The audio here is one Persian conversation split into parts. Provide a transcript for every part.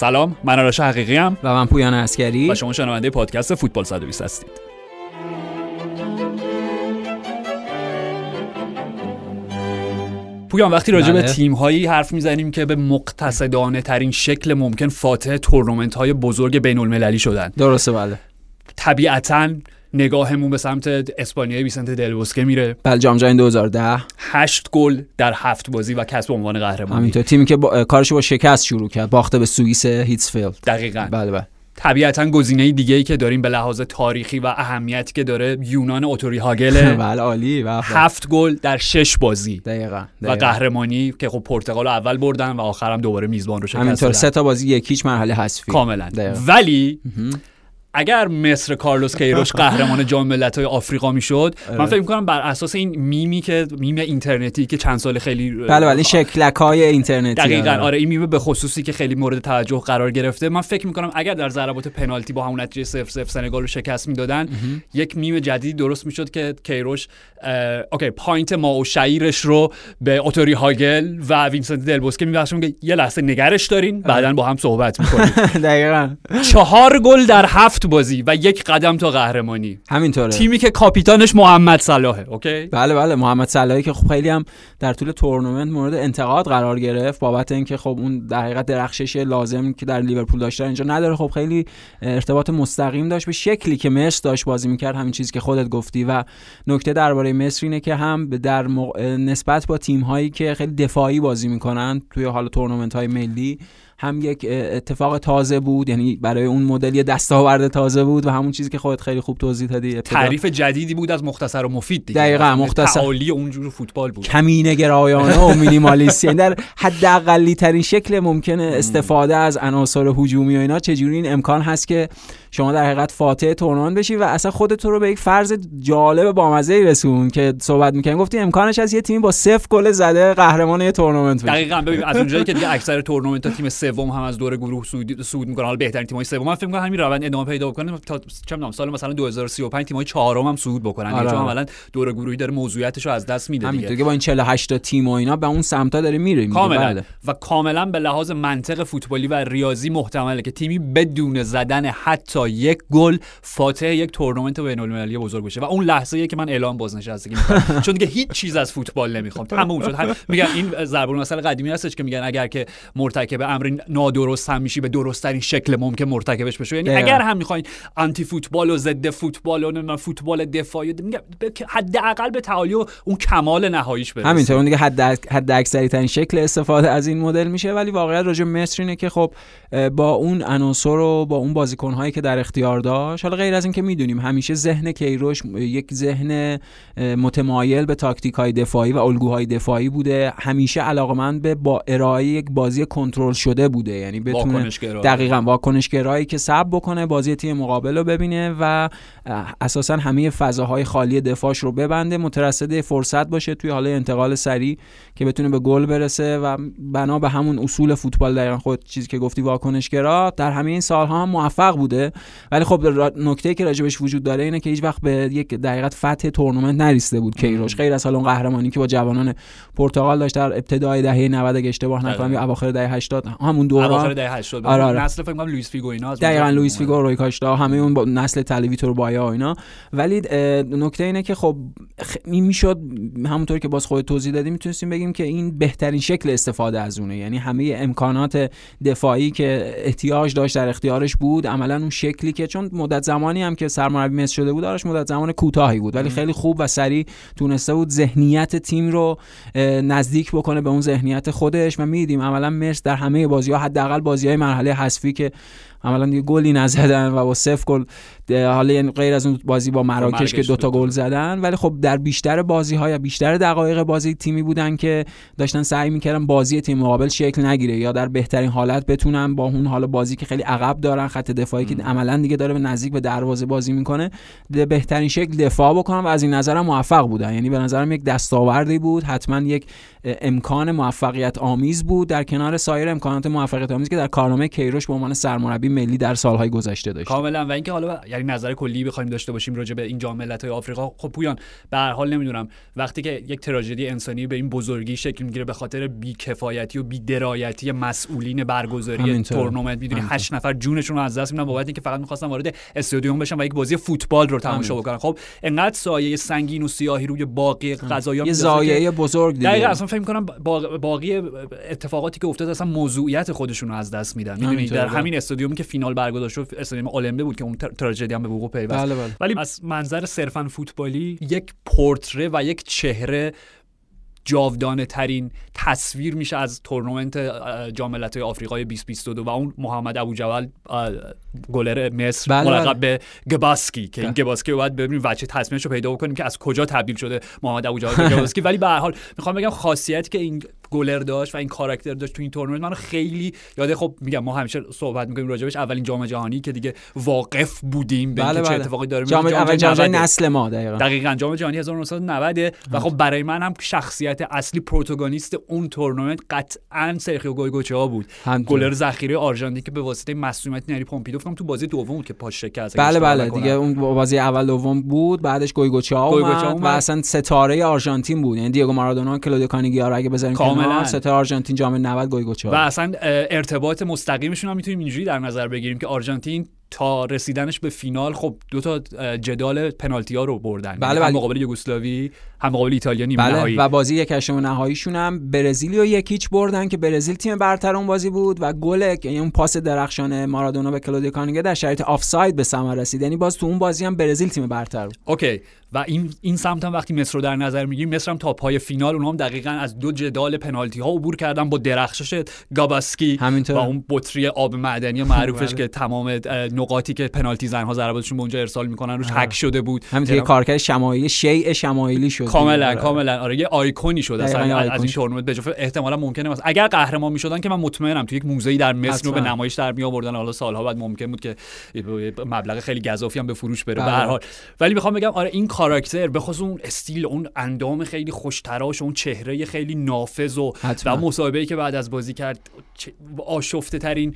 سلام من آرش حقیقی ام. و من پویان اسکری و شما شنونده پادکست فوتبال 120 هستید. پویان وقتی راجع به بله. تیم هایی حرف می‌زنیم که به مقتصدانه ترین شکل ممکن فاتح تورنمنت های بزرگ بین المللی شدن. درسته بله. طبیعتا نگاهمون به سمت اسپانیای ویسنت دلبوسکه میره. بله جام جهانی 2010 هشت گل در هفت بازی و کسب عنوان قهرمانی. همینطور. تیمی که با... کارشو با شکست شروع کرد باخته به سوئیس هیتسفلد. دقیقا. بله بله. طبیعتا گزینه دیگه ای که داریم به لحاظ تاریخی و اهمیتی که داره یونان اوتو ریهاگل. بله عالی. و هفت گل در شش بازی. دقیقا, و دقیقا. قهرمانی که خب پرتغال اول بردن و آخرم دوباره میزبان رو شکست همینطور. سه تا بازی یک هیچ مرحله حذفی. کاملا. دقیقا. ولی اگر مصر کارلوس کیروش قهرمان جام ملت‌های آفریقا می‌شد من فکر می‌کنم بر اساس این میمی که میم اینترنتی که چند سال خیلی بله بله این شکلک های اینترنتی دقیقا آره. آره این میمه به خصوصی که خیلی مورد توجه قرار گرفته. من فکر می‌کنم اگر در ضربات پنالتی با همون نتیجه 0 0 سنگال رو شکست می‌دادن یک میم جدید درست می‌شد که کیروش okay pint ماءالشعیرش رو به اوتو ریهاگل و ویسنت دلبوسکه میبخشه که یه لحظه نگهش دارین بعدا با هم صحبت می‌کنیم. دقیقا. چهار گل در هفت بازی و یک قدم تا قهرمانی. همینطوره. تیمی که کاپیتانش محمد صلاحه okay؟ بله بله محمد صلاحی که خب خیلی هم در طول تورنمنت مورد انتقاد قرار گرفت بابت اینکه خب اون در حقیقت درخشش لازم که در لیورپول داشته اینجا نداره. خب خیلی ارتباط مستقیم داشت به شکلی که مصر داشت بازی می‌کرد. همین چیزی که خودت گفتی و نکته درباره مصر اینه که هم در موق- نسبت با تیم هایی که خیلی دفاعی بازی می‌کنن توی حال تورنمنت های ملی هم یک اتفاق تازه بود یعنی برای اون مدل یه دستاورد تازه بود و همون چیزی که خودت خیلی خوب توضیح دادی. تعریف جدیدی بود از مختصر و مفید دیگه. دقیقاً، مختصر. تعالی اونجور فوتبال بود. کمینه گرایانه و مینیمالیستی. یعنی در حد اقلی ترین شکل ممکنه استفاده از عناصر هجومی و اینا. چجوری این امکان هست که شما در حقیقت فاتح تورنمنت بشی و اصلا خودت رو به یک فرض جالب بامزه رسوند که صحبت می‌کنیم گفتی امکانش از یه تیمی با صفر گل زده قهرمان یه تورنمنت بشه. دقیقاً. ببین از اونجایی که دیگه اکثر تورنمنت ها تیم سوم هم از دور گروه صعود صعود می‌کنن حالا بهترین تیم‌های سوم. من فکر می‌کنم همین روند ادامه پیدا بکنه تا چه می‌دونم سال مثلا 2035 تیم‌های چهارم هم صعود بکنن. آره، آره. چون. عملاً دور گروهی داره موضوعیتش رو از دست میده همینطور دیگه. که با این 48 تا تیم و اینا به اون سمتا داره میره کاملا. بله. و کاملا به لحاظ منطق فوتبالی و ریاضی محتمله که تیمی بدون زدن حتی یک گل فاتح یک تورنمنت بین المللی بزرگ بشه. و اون لحظه ای که من اعلام بازنشستگی می‌کنم. چون دیگه هیچ چیز از فوتبال نمی‌خوام. تموم شد. میگن این ضرب المثل قدیمی هستش که میگن اگر که مرتکب امر نادرست هم میشی به درست ترین شکل ممکن مرتکبش بشه یعنی. اگر هم می‌خواین آنتی فوتبال و ضد فوتبال و فوتبال دفاعی میگم حداقل به تعالی و اون کمال نهاییش برسید همینطور اون دیگه حد حد اکثری ترین شکل استفاده از این مدل میشه ولی واقعیت راجع مصر اینه که خب با اون عناصر و با اون بازیکن‌هایی که در اختیار داشت حالا غیر از این که می‌دونیم همیشه ذهن کیروش یک ذهن متمایل به تاکتیک‌های دفاعی و الگوهای دفاعی بوده. همیشه علاقمند به با ارائه یک بازی کنترل شده بوده. یعنی بتونه واکنشگرا. دقیقا واکنشگرایی که صبر بکنه بازی تیم مقابل رو ببینه و اساسا همه فضاهای خالی دفاعش رو ببنده. مترصد فرصت باشه توی حاله انتقال سریع که بتونه به گل برسه و بنا به همون اصول فوتبال دقیقا خود چیزی که گفتی واکنشگرا در همه این سالها هم موفق بوده. ولی خب نکته که راجبش وجود داره اینه که هیچ وقت به یک دقیقت فتح تورنمنت نرسیده بود کیروش. غیر از حالا اون قهرمانی که با جوانان پرتغال داشت در ابتدای دهه 90 اگه اشتباه نکنم دقیقاً. یا اواخر دهه 80 همون دوران. اواخر دهه 80 آره، آره. نسل فکر کنم لوئیس فیگو اینا دقیقا لوئیس. فیگو روی کاستا همه اون با نسل ویتور بایا و اینا. ولی نکته اینه که خب این می‌شد همونطور که باز خود توضیح دادی می‌تونستیم بگیم که این بهترین شکل استفاده از اونه. یعنی همه امکانات دفاعی که احتیاج داشت در اختیارش بود عملا اون شکلی که چون مدت زمانی هم که سرمربی مصر شده بود آرش مدت زمان کوتاهی بود. ولی خیلی خوب و سریع تونسته بود ذهنیت تیم رو نزدیک بکنه به اون ذهنیت خودش. و دیدیم عملا مصر در همه بازی ها حداقل بازی های مرحله حذفی که عملا دیگه گلی نزدن و با صفر گل حالا یعنی غیر از اون بازی با مراکش که دوتا. گل زدن. ولی خب در بیشتر بازی ها یا بیشتر دقایق بازی تیمی بودن که داشتن سعی می‌کردن بازی تیم مقابل شکل نگیره یا در بهترین حالت بتونن با اون حالا بازی که خیلی عقب دارن خط دفاعی که عملا دیگه داره به نزدیک به دروازه بازی می‌کنه به بهترین شکل دفاع بکنن و از این نظرم موفق بودن. یعنی به نظرم یک دستاوردی بود حتما یک امکان موفقیت آمیز بود. در کنار سایر امکانات موفقیت آمیز که در کارنامه کیروش به عنوان سرمربی ملی در سالهای گذشته داشت کاملا. و اینکه حالا یعنی نظر کلی بخوایم داشته باشیم راجع به این جام ملت‌های آفریقا خب پویان به هر حال نمی‌دونم. وقتی که یک تراژدی انسانی به این بزرگی شکل می‌گیره به خاطر بیکفایتی و بی‌درایتی مسئولین برگزاری تورنمنت می‌دونی هشت نفر جونشون رو از دست میدن بابت اینکه فقط می‌خواستن وارد استادیوم بشن و یک بازی فوتبال رو تماشا بکنن. خب انقدر سایه سنگین و سیاهی روی باقی قضایا یه زایه بزرگ دیگه. دقیقاً اصلا فکر کنم باقی اتفاقاتی که افتاد اصلا موضوعیت خودشون رو از دست میدن. می‌دونی؟ در همین استادیومی که فینال برگزار شد استادیوم اولمبه بود که اون تراژدی هم به وقوع پیوست بله بله. ولی از منظر صرفا فوتبالی یک پورتره و یک چهره جاودانه ترین تصویر میشه از تورنمنت جام ملت‌های آفریقای 2022 و اون محمد ابو جوال گلر مصر بله ملقب بله. به گباسکی که این گباسکی باید ببینیم وجه تصمیمش رو پیدا بکنیم که از کجا تبدیل شده محمد ابو جوال گباسکی ولی به هر حال می‌خوام بگم خاصیتی که این گلر داشت و این کاراکتر داشت تو این تورنمنت. منو خیلی یاده خب میگم ما همیشه صحبت می‌کنیم راجبش اولین جام جهانی که دیگه واقف بودیم به بله چه بله. اتفاقی داره جام اول جام جهانی نسل ما دقیقاً. دقیقاً جام جهانی 1990 و خب برای من هم شخصیت اصلی protagonist اون تورنمنت قطعا سرخیو گویگوچا بود. گلر ذخیره آرژانتین که به واسطه مصدومیت نری پومپیدو فکر تو بازی دوم بود که پاش شکست. بله بله. دیگه اون بازی اول دوم بود. بعدش گویگوچا اومد و اصلا ستاره آرژانتین بود. یعنی دیگو مارادونا کلودیو کانیگیا را اگه بذاریم کنار ستاره آرژانتین جام 90 گویگوچا و اصلا ارتباط مستقیمشون هم می‌تونیم اینجوری در نظر بگیریم که آرژانتین تا رسیدنش به فینال خب دو تا جدال پنالتی ها رو بردن بله یعنی بله. مقابل یوگسلاوی هم مقابل ایتالیا نیمه بله نهایی و بازی یک هشتم نهاییشون هم برزیل رو یک هیچ بردن که برزیل تیم برتر اون بازی بود و گل یعنی اون پاس درخشان مارادونا به کلودیو کانیگیا در شرایط آفساید به ثمر رسید یعنی باز تو اون بازی هم برزیل تیم برتر بود okay و این این سمت هم وقتی مصر رو در نظر می‌گیریم مصر هم تا پای فینال اونها هم دقیقا از دو جدال پنالتی ها عبور کردن با درخشش گاباسکی همینطور. و اون بطری آب معدنی معروفش بله. که تمام نقاطی که پنالتی زنها ضرباتشون به اونجا ارسال می‌کنن روش هک شده بود. همینطور یه کارکرد شمایلی شیء شمایلی شد کاملا آره. کاملا. آره یه آیکونی شد. اصلا از این تورنمنت به احتمالا ممکنه مثلا اگر قهرمان می‌شدن که من مطمئنم تو یک موزه در مصر رو به نمایش در می آوردن حالا سالها بعد ممکن بود که مبلغ خیلی گزافی هم به فروش بره. به هر بله. حال. ولی می‌خوام بگم آره این کاراکتر به خصوص اون استیل اون اندام خیلی خوشتراش اون چهره خیلی نافذ و و مصاحبه‌ای که بعد از بازی کرد آشفته ترین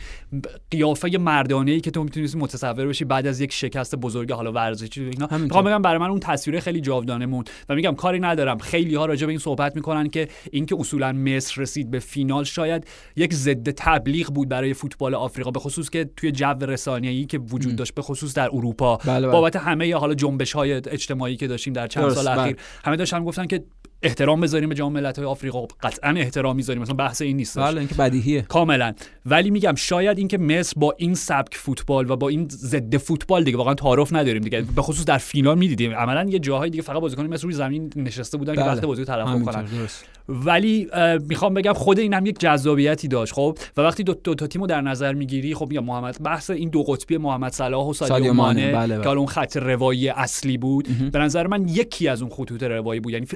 قیافه مردانه ای که تو می‌تونی متصور بشی بعد از یک شکست بزرگ حالا ورزشی اینا. می‌خوام بگم برای من اون تصویر خیلی جاودانه موند و میگم کاری ندارم. خیلی ها راجع به این صحبت می‌کنن که اینکه اصولا مصر رسید به فینال شاید یک ضد تبلیغ بود برای فوتبال آفریقا به خصوص که توی جو رسانه‌ای که وجود داشت به خصوص در اروپا. بله بله. بابت همه حالا جنبش های اجتماعی که داشتیم در چند سال اخیر. بله. همه داشتن گفتن که احترام بذاریم به جام ملت‌های آفریقا. قطعا احترام می‌ذاریم. مثلا بحث این نیست. بله اینکه بدیهیه. کاملا. ولی میگم شاید اینکه مصر با این سبک فوتبال و با این ضد فوتبال دیگه واقعا تعارف نداریم دیگه. به خصوص در فینال می‌دیدیم. عملا یه جاهای دیگه فقط بازیکن مصر روی زمین نشسته بودن بله. که وقت بازی طرف کنن. ولی می‌خوام بگم خود این هم یک جذابیتی داشت خب؟ و وقتی دو, دو تا تیمو در نظر می‌گیری خب میگم محمد بحث این دو قطبی محمد صلاح و سادیو مانه بله بله. که اون خط روایی اصلی بود به نظر من یکی از اون خطوط روایی بود. یعنی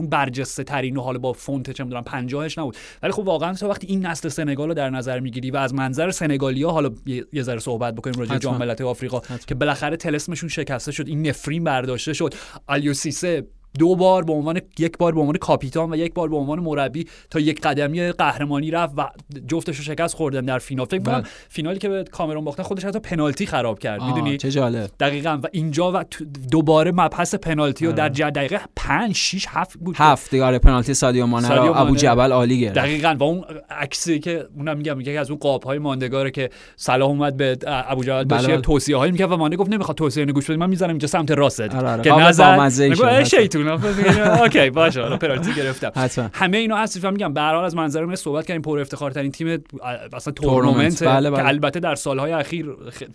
اون برجسته ترین و حالا با فونت چه می‌دونم 50 نبود. ولی خب واقعا تو وقتی این نسل سنگال رو در نظر می‌گیری و از منظر سنگالیا حالا یه ذره صحبت بکنیم راجع جام ملت‌های آفریقا که بالاخره تلسمشون شکسته شد این نفرین برداشته شد. الیوسیسه دو بار به عنوان یک بار به عنوان کاپیتان و یک بار به عنوان مربی تا یک قدمی قهرمانی رفت و جفتش رو شکست خوردن در فینال. فکر کنم بله. فینالی که به کامرون باختن خودش حتی پنالتی خراب کرد. می‌دونی؟ چه جالب. دقیقاً. و اینجا و دوباره مبحث پنالتی رو در دقیقه 5 6 7 بود 7 دیگه آره پنالتی سادیو مانه رو ابو جبل عالی گرفت. دقیقاً. و اون عکسی که اونم میگم یکی از اون قاب های ماندگاره که صلاح اومد به ابو جبل داشت بله. توصیه هایی می‌کرد و مانه گفت نمی‌خواد توصیه گوش بدی من می‌ذارم اینجا سمت راست آره، آره. که نظر شیطون اوکی باشه حالا پنالتی گرفتم. همه اینو اصلا و میگم به هر حال از منظر من صحبت کردیم پر افتخارترین تیم اصلا تورنمنت. بله بله. که البته در سالهای اخیر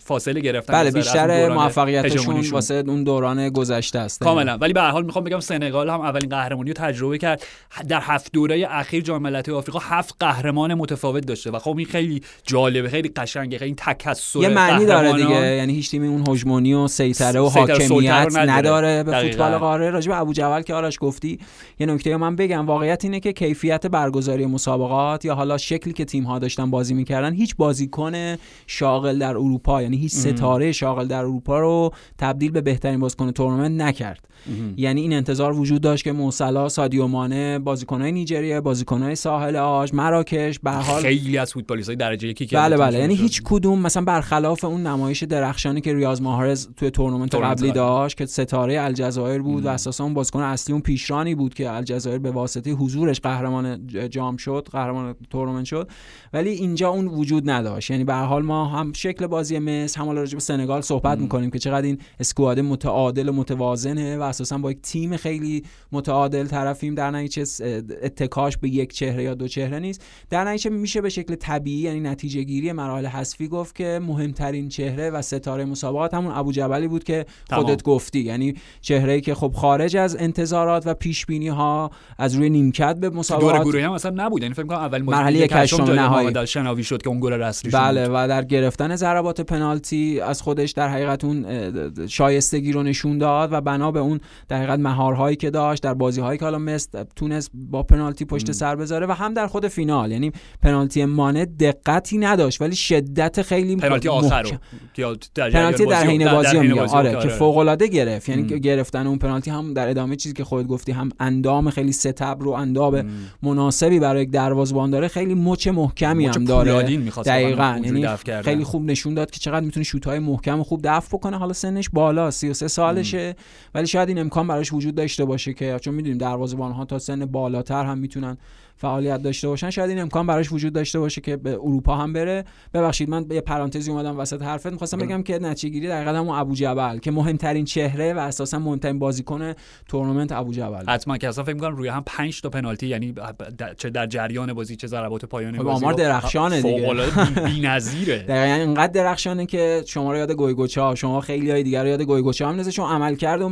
فاصله گرفتن بله بیشتر موفقیتشون واسه اون دوران گذشته است. کاملا. ولی به هر حال می‌خوام بگم سنگال هم اولین قهرمانی رو تجربه کرد. در هفت دوره اخیر جام ملت‌های آفریقا هفت قهرمان متفاوت داشته و خب این خیلی جالبه خیلی قشنگه خیلی تکثر یه معنی داره دیگه. یعنی هیچ تیمی اون هژمونی و سیطره و حاکمیت نداره. به فوتبال قاره راجع به جبل که آرش گفتی یه نکته من بگم. واقعیت اینه که کیفیت برگزاری مسابقات یا حالا شکلی که تیم ها داشتن بازی می‌کردن هیچ بازیکن شاغل در اروپا یعنی هیچ ستاره شاغل در اروپا رو تبدیل به بهترین بازیکن تورنمنت نکرد. یعنی این انتظار وجود داشت که مو صلاح سادیو مانه بازیکنهای نیجریه بازیکنهای ساحل عاج مراکش به حال خیلی از فوتبالیستای درجه یکی که بله بله. یعنی هیچ کدوم مثلا برخلاف اون نمایش درخشانی که ریاض ماهرز توی تورنمنت قبلی داشت که ستاره الجزایر بود. و اساسا اون بازیکن اصلی اون پیشرانی بود که الجزایر به واسطه حضورش قهرمان جام شد قهرمان تورنمنت شد. ولی اینجا اون وجود نداشت. یعنی به حال ما هم شکل بازی مصر هم راجع به سنگال صحبت می‌کنیم که چقدر این اسکواد متعادل و متوازنه و اساسا با یک تیم خیلی متعادل طرفیم. در نتیجه اتکاش به یک چهره یا دو چهره نیست. در نتیجه میشه به شکل طبیعی یعنی نتیجه گیری مراحل حذفی گفت که مهمترین چهره و ستاره مسابقات همون ابو جبلی بود که خودت گفتی. یعنی چهره ای که خب خارج از انتظارات و پیش بینی ها از روی نیمکت به مسابقات دور گروهی هم اصلا نبود. یعنی فکر کنم اول مرحله یک نهایی. شناوی شد که اون گل رسمی بله و در گرفتن ضربات پنالتی از خودش در حقیقت اون شایستگی رو نشون داد و بنا به اون در حقیقت مهارهایی که داشت در بازی هایی که حالا مثل تونست با پنالتی پشت سر بذاره و هم در خود فینال. یعنی پنالتی مانه دقتی نداشت ولی شدت خیلی پنالتی آخر رو. پنالتی در حین بازی, بازی آره که آره. فوق العاده گرفت. یعنی. گرفتن اون پنالتی هم در ادامه چیزی که خودت گفتی هم اندام خیلی ستبر رو اندام مناسبی برای یک دروازه‌بان داره خیلی مچ محکمی هم داره. دقیقاً. یعنی خیلی خوب نشون داد که چقدر می‌تونه شوت‌های محکم خوب دفع بکنه. حالا سنش بالا 33 سالشه. ولی شاید این امکان براش وجود داشته باشه که چون می‌دونیم دروازه‌بان‌ها تا سن بالاتر هم می‌تونن فعالیت داشته باشن شاید این امکان براش وجود داشته باشه که به اروپا هم بره. ببخشید من یه پرانتزی اومدم وسط حرفت. می‌خواستم بگم که نتیجه گیری در همون ابو جبل که مهمترین چهره و اساسا مهمترین بازیکن تورنمنت ابو جبل. حتما که اصلا فکر می‌کنم روی هم 5 تا پنالتی یعنی چه در جریان بازی چه ضربات پایانی خب، بازی آمار درخشانه دیگه. بی‌نظیره. دقیقاً اینقدر درخشانه که شما رو یاد گویگوچا شما خیلی های دیگر رو یاد گویگوچا هم چون عمل کرد و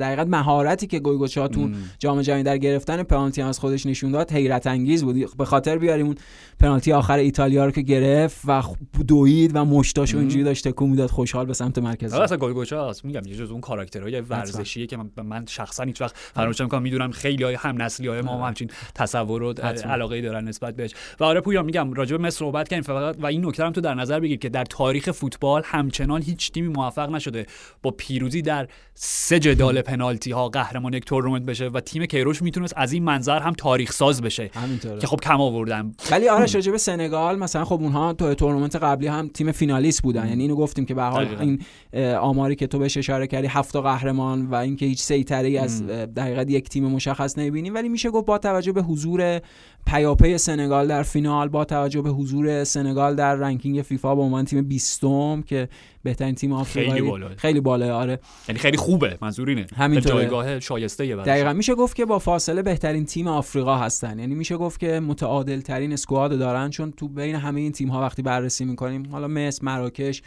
دقیقاً مهارتی که گویگوچا تو جام جهانی در گرفتن پنالتی از خودش نشون داد حیرت انگیز بود به خاطر بیاریم اون پنالتی آخر ایتالیا رو که گرفت و دوید و مشتاش اونجوری داشت تکون می‌داد خوشحال به سمت مرکز. اصلا گوگوچا میگم یه جز اون کاراکترهای ورزشیه که من, من شخصا هیچ وقت فراموش نمی‌کنم. می‌دونم خیلی های هم نسلی های ما هم همچین تصور و علاقه دارن نسبت بهش. و آره پویا میگم راجع به مصر صحبت کردیم. فقط و این نکته هم تو در نظر بگیر که در تاریخ فوتبال همچنان هیچ تیمی موفق نشده با پیروزی در سه جدال پنالتی ها قهرمان یک تورنمنت بشه و تیم کیروش می‌تونست از این منظر هم تاریخ ساز بشه. که خب کم آوردن. ولی آرش راجع به سنگال مثلا خب اونها تو تورنمنت قبلی هم تیم فینالیست بودن. یعنی اینو گفتیم که به حال این آماری که تو بهش اشاره کردی هفت قهرمان و اینکه هیچ سیطره از دقیقاً یک تیم مشخص نمی‌بینیم. ولی میشه گفت با توجه به حضور پیاپی سنگال در فینال با توجه به حضور سنگال در رنکینگ فیفا به عنوان تیم 20 که بهترین تیم آفریقایی خیلی بالا خیلی بالا آره. یعنی خیلی خوبه منظور اینه همینطوره. جایگاه شایسته یه دقیقاً. میشه گفت که با فاصله بهترین تیم آفریقا هستن. یعنی میشه گفت که متعادل ترین اسکواد دارن چون تو بین همه این تیم ها وقتی بررسی می‌کنیم حالا مصر مراکش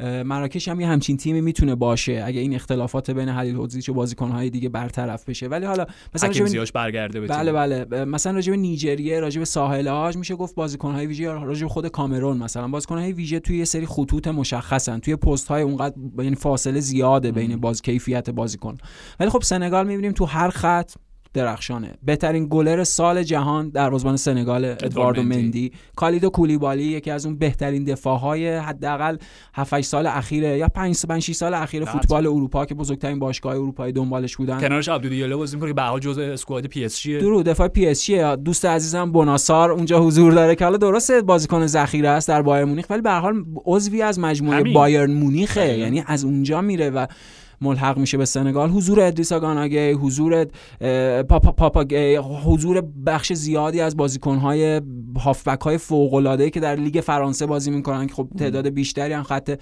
مراکش هم یه همچین تیمی می‌تونه باشه. اگه این اختلافات بین حلیل حدزیچ و بازیکن‌های دیگه برطرف بشه. ولی حالا مثلا راجب برگرده بله بله. مثلا راجع به نیجریه راجع به ساحل آج میشه گفت بازیکن‌های ویژه راجع به خود کامرون مثلا. بازیکن‌های ویژه توی یه سری خطوط مشخصن. توی پست‌های اونقدر یعنی فاصله زیاده بین باز کیفیت بازیکن. ولی خب سنگال می‌بینیم تو هر خط درخشانه. بهترین گلر سال جهان در روزبان سنگال ادواردو مندی. کالیدو کولیبالی یکی از اون بهترین دفاعهای حداقل 7 سال اخیره یا 5 6 سال اخیر فوتبال اروپا که بزرگترین باشگاه اروپایی دنبالش بودن. کنارش عبدو دیاله بازی می‌کنه که به حال جزء squad PSG درو دفاع PSG دوست عزیزم بوناسار اونجا حضور داره که حالا درسته بازیکن ذخیره است در بایرن مونیخ ولی به هر حال عضوی از مجموعه بایرن مونیخه. یعنی از اونجا میره و ملحق میشه به سنگال. حضور ادریسا گانا گی حضور پاپا پاپاگی حضور بخش زیادی از بازیکنهای هافبک های فوق العاده که در لیگ فرانسه بازی می‌کنن که خب تعداد بیشتری هم خط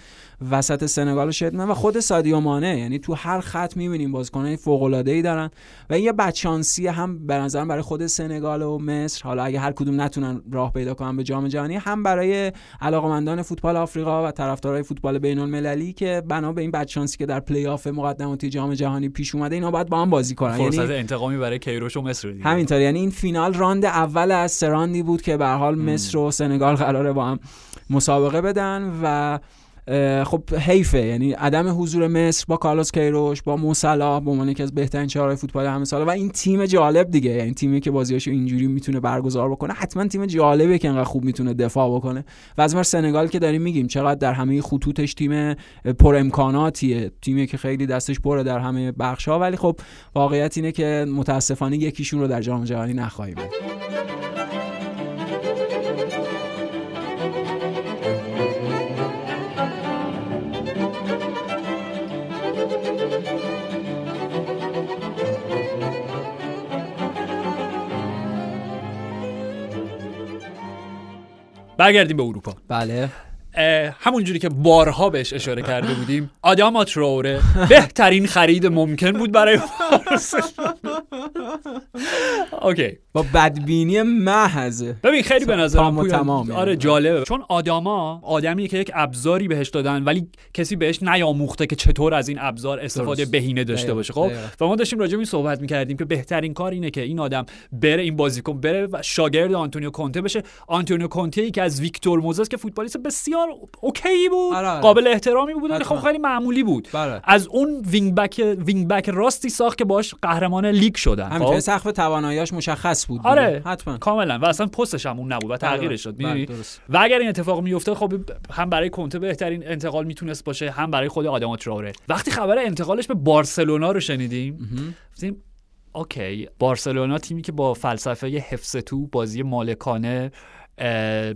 وسط سنگال رو شد و خود سادیو مانه. یعنی تو هر خط می‌بینیم بازیکنهای فوق العاده ای دارن و این یه بدشانسی هم به نظرم برای خود سنگال و مصر حالا اگه هر کدوم نتونن راه پیدا کنن به جام جهانی هم برای علاقمندان فوتبال آفریقا و طرفدارای فوتبال بین المللی که بنا به این بدشانسی که در پلی آف مقدماتی جام جهانی پیش اومده اینا باید با هم بازی کنن. فرصت یعنی انتقامی برای کیروش و مصر دیگه همینطور یعنی این فینال راند اول از سراندی بود که به حال مصر و سنگال قراره با هم مسابقه بدن و خب حیفه. یعنی عدم حضور مصر با کارلوس کیروش با موسلا به عنوان یکی از بهترین چهارهای فوتبال همه سال و این تیم جالب دیگه. یعنی تیمی که بازیاشو اینجوری می‌تونه برگزار بکنه. حتما تیم جالبه که انقدر خوب می‌تونه دفاع بکنه. و از سنگال که داریم میگیم چقدر در همه خطوطش تیم پر امکاناتیه. تیمی که خیلی دستش پره در همه بخش ها ولی خب واقعیت اینه که متاسفانه یکیشون رو در جام جهانی نخواهیم. برگردیم به اروپا. بله. همون جوری که بارها بهش اشاره کرده بودیم آداما تروره بهترین خرید ممکن بود برای اوکی. با بدبینی محض ببین خیلی به نظر تمام آره جالبه. چون آداما آدمی که یک ابزاری بهش دادن ولی کسی بهش نیاموخته که چطور از این ابزار استفاده بهینه داشته باشه. خب و ما داشتیم راجع به این صحبت می‌کردیم که بهترین کار اینه که این آدم بره این بازیکن بره و شاگرد آنتونیو کونته بشه. آنتونیو کونته که از ویکتور موزس که فوتبالیست بسیار اوکی بود آره، آره. قابل احترامی بود ولی خب خیلی معمولی بود. بله. از اون wing back wing back راستی ساخت که باش قهرمان لیگ شدن. همینطور خب؟ سقف تواناییاش مشخص بود آره حتما. کاملا. و اصلا پستش هم اون نبود و تغییرش داد بله، و اگر این اتفاق میفته خب هم برای کونته بهترین انتقال می‌تونست باشه هم برای خود آداما تراوره. وقتی خبر انتقالش به بارسلونا رو شنیدیم گفتیم اوکی بارسلونا تیمی که با فلسفه حفظ تو بازی مالکانه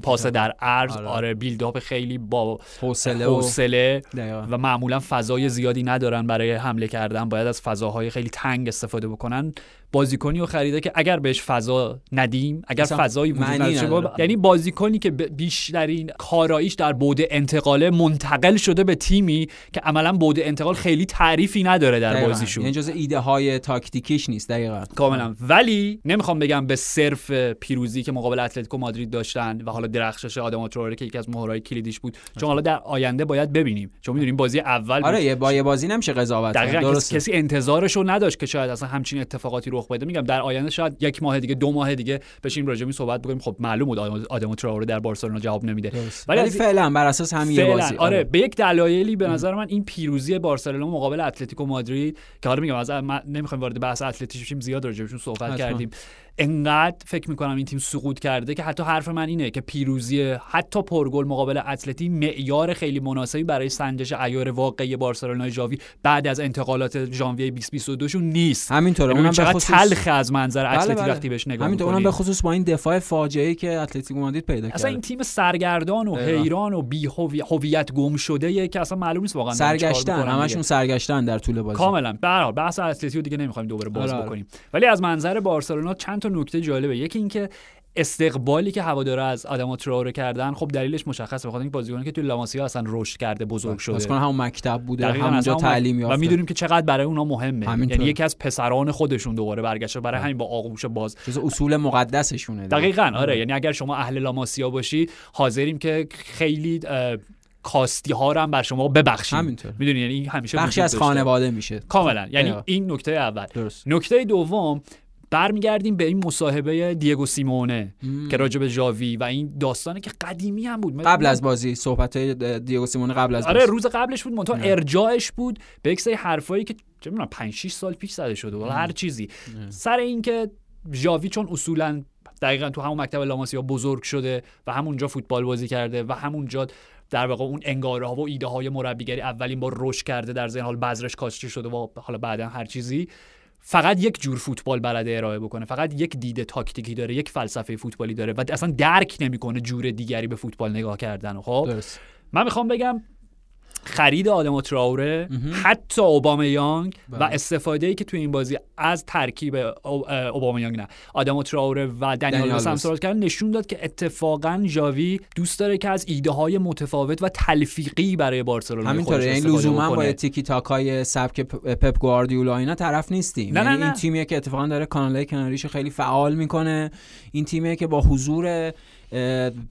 پاس در عرض آره, آره بیلداپ خیلی با حوصله و معمولا فضای زیادی ندارن برای حمله کردن. باید از فضاهای خیلی تنگ استفاده بکنن. بازیکنی رو خریده که اگر بهش فضا ندیم اگر فضایی وجود نداره. یعنی بازیکنی که بیشترین کاراییش در بعد انتقاله منتقل شده به تیمی که عملا بعد انتقال خیلی تعریفی نداره در دقیقا. بازیشون. یعنی جز ایده های تاکتیکیش نیست دقیقا. کاملا. ولی نمی‌خوام بگم به صرف پیروزی که مقابل اتلتیکو مادرید داشتن و حالا درخشش آدم تروره که یکی از مهرهای کلیدیش بود چون حالا در آینده باید ببینیم. چون می‌دونیم بازی اول آره یه با یه بازی نمیشه قضاوت درست کسی انتظارش رو نداشت که شاید اصلا همچین اتفاقاتی رخ بده. میگم در آینده شاید یک ماه دیگه دو ماه دیگه بشیم راجع به صحبت بکنیم. خب معلوم بود آدم تراوره در بارسلونا جواب نمیده. ولی فعلا بر اساس همین بازی. آره. آره. به یک دلایلی به نظر من این پیروزی بارسلونا مقابل اتلتیکو مادرید که حالا میگم از نمی‌خوایم وارد بحث اتلتیک بشیم زیاد راجع بهشون صحبت کردیم. انقدر فکر می‌کنم این تیم سقوط کرده که حتی حرف من اینه که پیروزی حتی پرگل مقابل اتلتی معیار خیلی مناسبی برای سنجش عیار واقعی بارسلونا ژاوی بعد از انتقالات ژانویه 2022 شون نیست. همینطوره اونم به خصوص تلخ از منظر بله اتلتی بله. وقتی بهش نگاه همینطور اونم به خصوص با این دفاع فاجعه ای که اتلتیکو مادرید پیدا کرد اصلا این تیم سرگردان و حیران و بی هویت گم شده که اصلا معلوم نیست واقعا سرگشتن همشون سرگشتن در طول بازی. کاملا. به هر حال بحث اتلتیکو دیگه نمی‌خوایم دوباره باز آره. بکنیم. ولی از منظر بارسلونا چند تا نکته جالبه. یکی اینکه استقبالی که هوادارا از آدم تراوره کردن خب دلیلش مشخصه بخاطر اینکه بازیکنی که توی لاماسیا اصلا رشد کرده بزرگ شده. اصلا همون مکتب بوده همونجا تعلیم یافته. و می‌دونیم که چقدر برای اونها مهمه. یعنی یکی از پسران خودشون دوباره برگشته برای همین با آغوش باز. جز اصول مقدسشونه دقیقاً آره. یعنی اگر شما اهل لاماسیا باشی حاضریم که خیلی کاستی ها رو هم بر شما ببخشیم. همینطور. می‌دونی؟ یعنی همیشه بخشی از خانواده میشه. کاملا. یعنی این نکته اول. نکته دوم برمیگردیم به این مصاحبه دیگو سیمونه مم. که راجع به جاوی و این داستانی که قدیمی هم بود. قبل از بازی صحبت دیگو سیمونه قبل از آره روز قبلش بود منتها ارجاعش بود به یک سری حرفایی که چه می‌دونم 5 6 سال پیش زده شده و هر چیزی. مم. سر اینکه جاوی چون اصولا دقیقا تو همون مکتب لاماسیا بزرگ شده و همونجا فوتبال بازی کرده و همونجا در واقع اون انگاره ها و ایده های مربیگری اولین بار رشد کرده در ذهن حال بذرش کاشته شده و حالا بعدا هر چیزی فقط یک جور فوتبال بلده ارائه بکنه فقط یک دید تاکتیکی داره یک فلسفه فوتبالی داره و اصلا درک نمی‌کنه جور دیگری به فوتبال نگاه کردن خب؟ من می‌خوام بگم خرید آدم تراوره حتی اوباما یانگ و بله. استفاده ای که توی این بازی از ترکیب اوباما یانگ نه آدم تراوره و دنیال سمسرات کردن نشون داد که اتفاقا جاوی دوست داره که از ایده های متفاوت و تلفیقی برای بارسلونا همینطوره این یعنی لزوما با تیکی تاکای سبک پپ گواردیولا اینا طرف نیستیم. نه یعنی نه. این تیمیه که اتفاقا داره کانالای کناریش خیلی فعال می‌کنه. این تیمیه که با حضور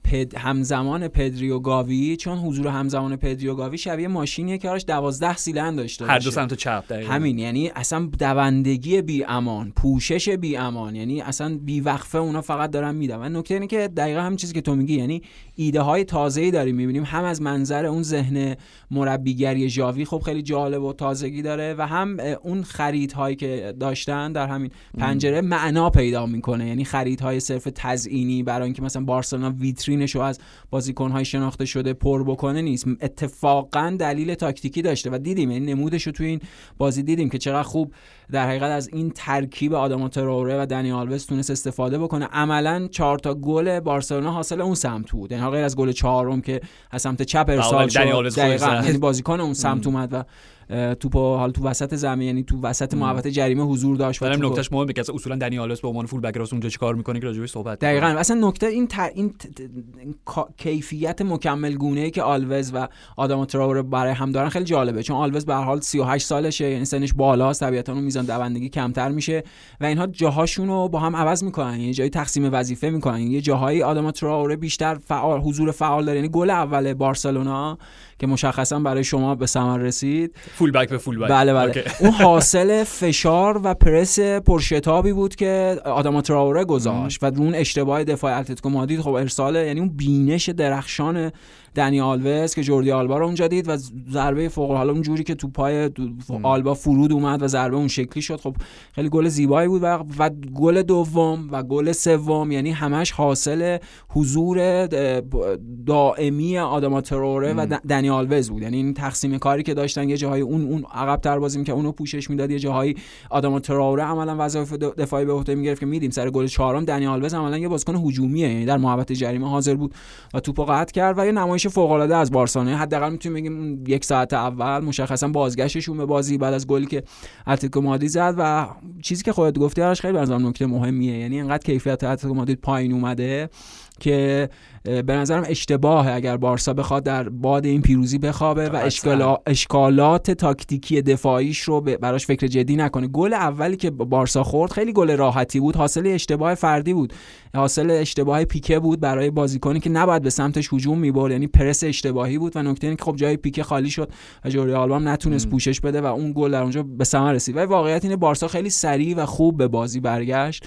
پد همزمان پدری و گاوی چون حضور همزمان پدری و گاوی شبیه ماشینیه که آرش 12 سیلندر داشته هر دو سمت چپ دقیقا. همین یعنی اصلا دوندگی بی امان پوشش بی امان یعنی اصلا بی وقفه اونا فقط دارن میدن. و نکته اینه که دقیقا هم چیزی که تو میگی یعنی ایده های تازه ای داریم می‌بینیم. هم از منظر اون ذهن مربیگری ژاوی خب خیلی جالب و تازگی داره و هم اون خریدهایی که داشتن در همین پنجره معنا پیدا می‌کنه. یعنی خریدهای صرف تزئینی برای اینکه مثلا بارسلونا ویترینش رو از بازیکنهای شناخته شده پر بکنه نیست. اتفاقا دلیل تاکتیکی داشته و دیدیم یعنی نمودش رو توی این بازی دیدیم که چقدر خوب در حقیقت از این ترکیب آدم تراوره و دنی آلوز تونست استفاده بکنه. عملا چهار تا گل بارسلونا حاصل اون سمت بود. یعنی غیر از گل چهارم که از سمت چپ ارسال شد دقیقاً. یعنی بازیکن اون سمت اومد و توپ حال تو وسط زمین یعنی تو وسط محوطه جریمه حضور داشت و نکتهش مهمه که اصولا دنی آلوس به عنوان فول بک راست اونجا چیکار می‌کنه که راجعش صحبت دقیقاً. اصلا نکته این تر... این کیفیت مکمل گونه ای که آلوز و آدم تراوره برای هم دارن خیلی جالبه. چون آلوز به هر حال 38 سالشه یعنی سنش بالاست طبیعتا اون میزان دوندگی کمتر میشه و اینها جاهاشون رو با هم عوض می‌کنن. یعنی جای تقسیم وظیفه می‌کنن. یه جاهایی آدم تراوره بیشتر فعال حضور فعال داره. یعنی گل اول بارسلونا که مشخصا برای شما به ثمر رسید. فول بک به فول بک بله. بله اون حاصل فشار و پرس پرشتابی بود که آدم تراوره گذاشت و اون اشتباه دفاع اتلتیکو مادرید خب ارسال یعنی اون بینش درخشان دنی آلوز که جوردی آلبا رو اونجا دید و ضربه فوق حالا اون جوری که تو پای آلبا فرود اومد و ضربه اون شکلی شد. خب خیلی گل زیبایی بود و, و گل دوم و گل سوم یعنی همش حاصل حضور دائمی آداما تراوره و دنی آلوز بود. یعنی این تقسیم کاری که داشتن یه جاهای اون اون عقب تر بازی که اونو پوشش می‌داد یه جاهایی آداما تراوره عملا وظایف دفاعی به عهده می‌گرفت که می‌دیدیم. سر گل چهارم دنی آلوز عملا یه بازیکن هجومیه یعنی در محوطه جریمه حاضر بود و توپو قطع کرد و یه نمایش فوق العاده از بارسلونا. حداقل می‌تونیم بگیم یک ساعت اول مشخصا بازگشتشون به بازی بعد از گلی که اتلتیکو مادرید زد و چیزی که خودت گفتی آرش خیلی از نکته مهمیه. یعنی انقدر کیفیت اتلتیکو مادرید پایین اومده که به نظرم اشتباهه اگر بارسا بخواد در باد این پیروزی بخوابه و اشکالات تاکتیکی دفاعیش رو براش فکر جدی نکنه. گل اولی که بارسا خورد خیلی گل راحتی بود حاصل اشتباه فردی بود. حاصل اشتباه پیکه بود برای بازیکنی که نباید به سمتش هجوم می‌برد یعنی پرس اشتباهی بود و نکته اینه که خب جای پیکه خالی شد و جوری آلبام نتونست پوشش بده و اون گل در اونجا به ثمر رسید. و واقعیت اینه بارسا خیلی سریع و خوب به بازی برگشت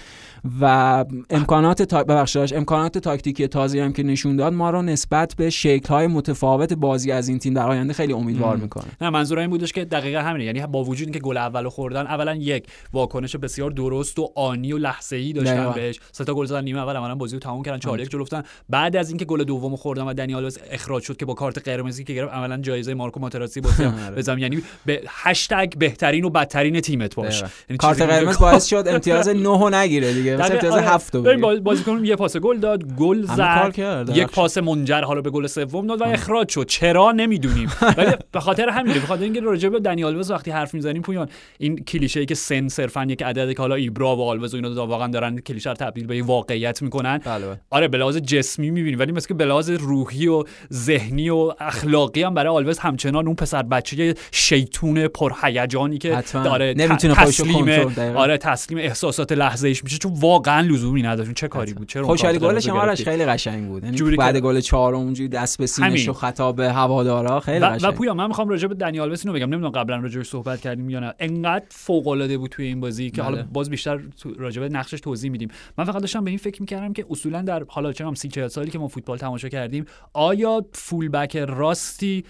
و امکانات تا... ببخشید امکانات تاکتیکی تازی هم که نشون داد ما رو نسبت به های متفاوت بازی از این تیم در آینده خیلی امیدوار می‌کنه. نه منظور این بودش که دقیقا همینه. یعنی با وجود اینکه گل اولو خوردن اولا یک واکنش بسیار درست و آنی و لحظه‌ای داشتن بهش. سه تا گل زدن نیمه اول عملا بازی رو تموم کردن 4 1 جلو بعد از اینکه گل دومو خوردن و دنی آلوز اخراج شد که با کارت قرمزی که گرفت عملا جایزه مارکو ماتراسی بازی آره. بزنم یعنی به هشتگ بهترین و بدترین تیمت باش. یعنی کارت قرمز باعث شد امتیاز 9 نگیره دیگه. امتیاز 7 آره. بازیکن یه پاس گل داد گل زد. یک پاس منجر حالا به گل سوم داد و اخراج شد. چرا نمی‌دونیم. ولی به خاطر همین به خاطر اینکه راجع به دنی آلوز وقتی حرف می‌زنیم پویان این کلیشه ای که سن صرفا یک عدد که حالا ایبرا و آلوز و اینا واقعا دارن کلیشه رو تبدیل به واقعیت می‌کنن. بله, بله. آره به لحاظ جسمی می‌بینیم. ولی مثل اینکه به لحاظ روحی و ذهنی و اخلاقی هم برای آلوز همچنان اون پسر بچه شیطون پرهیجانی که داره نمی‌تونه تسلیم آره تسلیم احساسات لحظه ایش میشه. چون واقعا لزومی نداشت. چه کاری بود؟ چرا خوشحالی گلش خیلی قشنگ بود. یعنی بعد گل چهارم اونجوری دست به سینه و خطاب هوادارا خیلی و, و پویا من می‌خوام راجع به دنیال اینو بگم. نمی‌دونم قبلا راجع صحبت کردیم یا نه. انقدر فوق العاده بود توی این بازی که حالا بله. باز بیشتر راجع به نقشش توضیح میدیم. من فقط داشتم به این فکر می‌کردم که اصولا در حالا چه هم 30 40 سالی که ما فوتبال تماشا کردیم آیا فول بک راستی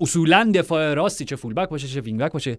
اصولا دفاع راستی چه فول بک باشه چه وینگ بک باشه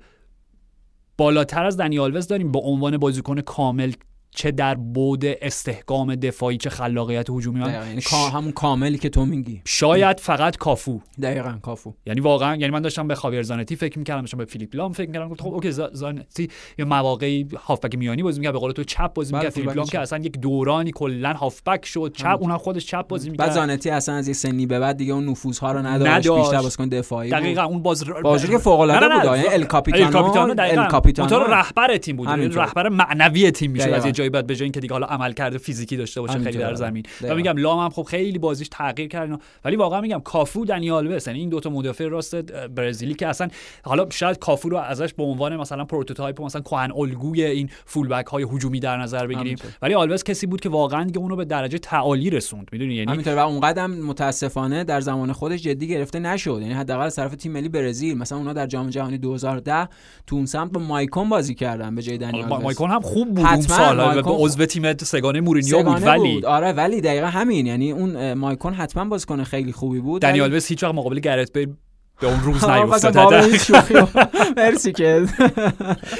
بالاتر از دنی آلوز داریم به عنوان بازیکن کامل چه در بود استحکام دفاعی چه خلاقیت هجومی. من یعنی همون کاملی که تو میگی. شاید فقط کافو. دقیقا کافو. یعنی واقعا یعنی من داشتم به خاویر زانتی فکر می‌کردم داشتم به فیلیپ لام فکر می‌کردم. خب اوکی زانتی یه مواقعی هافبک میانی بازی می‌کرد به قول تو چپ بازی می‌کرد. بله، فیلیپ لام که اصلا یک دورانی کلا هافبک شد. چپ اونها خودش چپ بازی می‌کرد. بعد زانتی اصلا از یه سنی به بعد دیگه اون نفوذها رو نداشت بیشتر بازیکن دفاعی دقیقاً اون باز بازی که فوق العاده بود یعنی ال کاپیتانو ال کاپیتانو رهبر تیم بود یعنی رهبر معنوی تیم میشه جایی بعد به جای اینکه دیگه حالا عملکرد فیزیکی داشته باشه خیلی در آره. زمین. و میگم لام هم خب خیلی بازیش تغییر کرد. ولی واقعا میگم کافو دنی آلوس یعنی این دوتا مدافع راست برزیلی که اصلا حالا شاید کافو رو ازش به عنوان مثلا prototype مثلا کهن الگوی این full back های هجومی در نظر بگیریم. ولی آلوس کسی بود که واقعا دیگه اونو به درجه تعالی رسوند می‌دونی یعنی همینطور و اونقدر متاسفانه در زمان خودش جدی گرفته نشد یعنی حداقل از طرف تیم ملی برزیل مثلا اونا در جام جهانی 2010 تو اون سمت با مایکون بازی کردن به جای دنی آلوز. مایکون هم خوب بود اون سال مایکون به خوب. عضو تیم سه‌گانه مورینیو بود ولی بود. آره ولی دقیقا همین. یعنی اون مایکون حتما بازیکن خیلی خوبی بود دنی ولی- هیچ وقت مقابل گرت بیل به اون روز نیفتاد. مرسی که.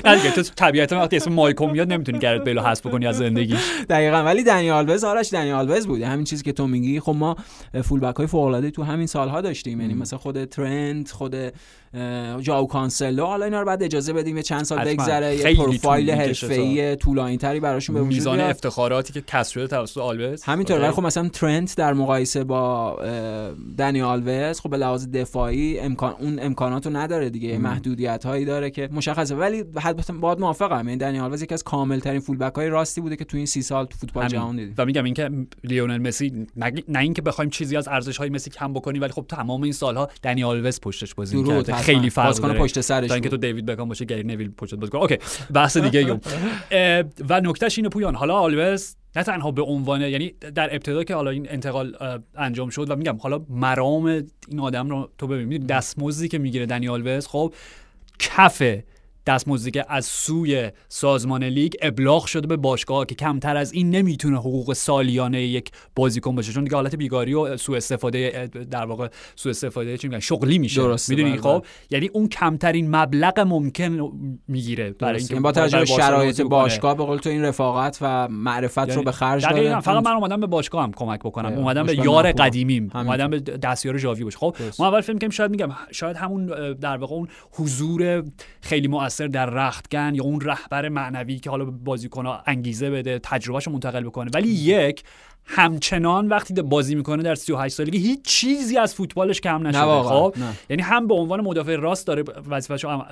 نه دیگه تو طبیعتا وقتی اسم مایکون میاد نمی‌تونی گرت بیل رو حذف کنی از زندگی دقیقا ولی دنی آلوز آرش دنی آلوز بود همین چیزی که تو میگی خب ما full back های فوق العاده تو همین سالها داشتیم. یعنی مثلا خود ترنت خود ژوائو کانسلو حالا اینا رو بعد اجازه بدیم یه چند سال. بگذره یه پروفایل حرفه‌ای طولانی تری براشون به وجود میاد. افتخاراتی که شده توسط آلوز همینطور. ولی خب مثلا ترنت در مقایسه با دنی آلوز خب به لحاظ دفاعی امکان اون امکانات رو نداره دیگه محدودیت هایی داره که مشخصه ولی حد باید موافقم یعنی دنی آلوز یکی از کامل ترین های راستی بوده که تو این سی سال تو فوتبال. جهان دیدیم و میگم اینکه لیونل مسی نه اینکه بخوایم چیزی از ارزش های مسی کم بکنیم ولی خب تمام این سالها دنی آلوز پشتش بازی کرده. خیلی فرق بازیکن پشت سرش تا اینکه. تو دیوید بکام باشه گری نویل پشت بازی کنه. اوکی بحث دیگه‌ایه و نکتهش اینه پویان. حالا آلوز نه تنها به عنوان یعنی در ابتدا که حالا این انتقال انجام شد و میگم حالا مرام این آدم رو تو ببین می‌دونی دستمزدی که می‌گیره دنی آلوز خب کف دستمزدی که از سوی سازمان لیگ ابلاغ شده به باشگاه که کمتر از این نمی‌تونه حقوق سالیانه یک بازیکن باشه چون دیگه حالت بیگاری و سوء استفاده در واقع سوء استفاده چی میگن شغلی میشه می‌دونی بله، خب یعنی اون کمترین مبلغ ممکن می‌گیره برای. اینکه یعنی با توجه به شرایط. باشگاه به قول تو این رفاقت و معرفت رو یعنی به خرج. داده فقط من اومدم به باشگاه هم کمک بکنم. اومدم به یار. قدیمیم. اومدم به دستیار ژاوی باشه خب. ما اول فکر کنیم شاید میگم شاید همون در واقع اون حضور خیلی مؤثر در رختکن یا اون رهبر معنوی که حالا به بازیکن‌ها انگیزه بده تجربهشو منتقل بکنه ولی یک همچنان وقتی بازی می‌کنه در 38 سالگی هیچ چیزی از فوتبالش کم نشده. خب نه. یعنی هم به عنوان مدافع راست داره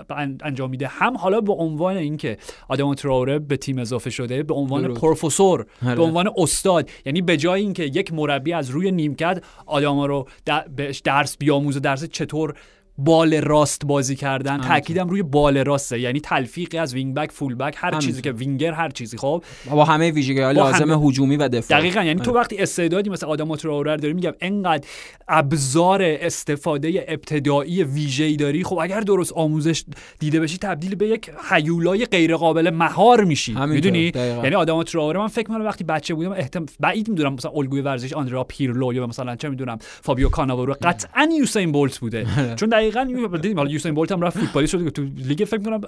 ان- انجام میده هم حالا به عنوان اینکه آداما تراوره به تیم اضافه شده به عنوان درست. پروفسور آره. به عنوان استاد یعنی به جای اینکه یک مربی از روی نیمکت آداما رو بهش درس بیاموزه درس چطور بال راست بازی کردن. همینطور. تاکیدم روی بال راسته. یعنی تلفیقی از wing back full back هر چیزی. که وینگر هر چیزی. خب؟ با همه ویژگی های لازم همه- هجومی و دفاعی دقیقا. یعنی تو آره. وقتی استعدادی مثل آدم تراوره داری میگم انقدر ابزار استفاده ابتدایی ویژه‌ای داری خب اگر درست آموزش دیده بشی تبدیل به یک حیولای غیر قابل مهار میشی. می‌دونی. یعنی آدم تراوره من فکر می‌کنم وقتی بچه بودم احتم... بعید می‌دونم مثلا الگوی ورزش آندرا پیرلو یا مثلا چه می‌دونم فابیو کاناوارو قطعا یوسین بولت بوده. آره. چون دقیقاً یو- دیدیم حالا یوسین بولت هم رفت فوتبالیست شد تو لیگ فکر کنم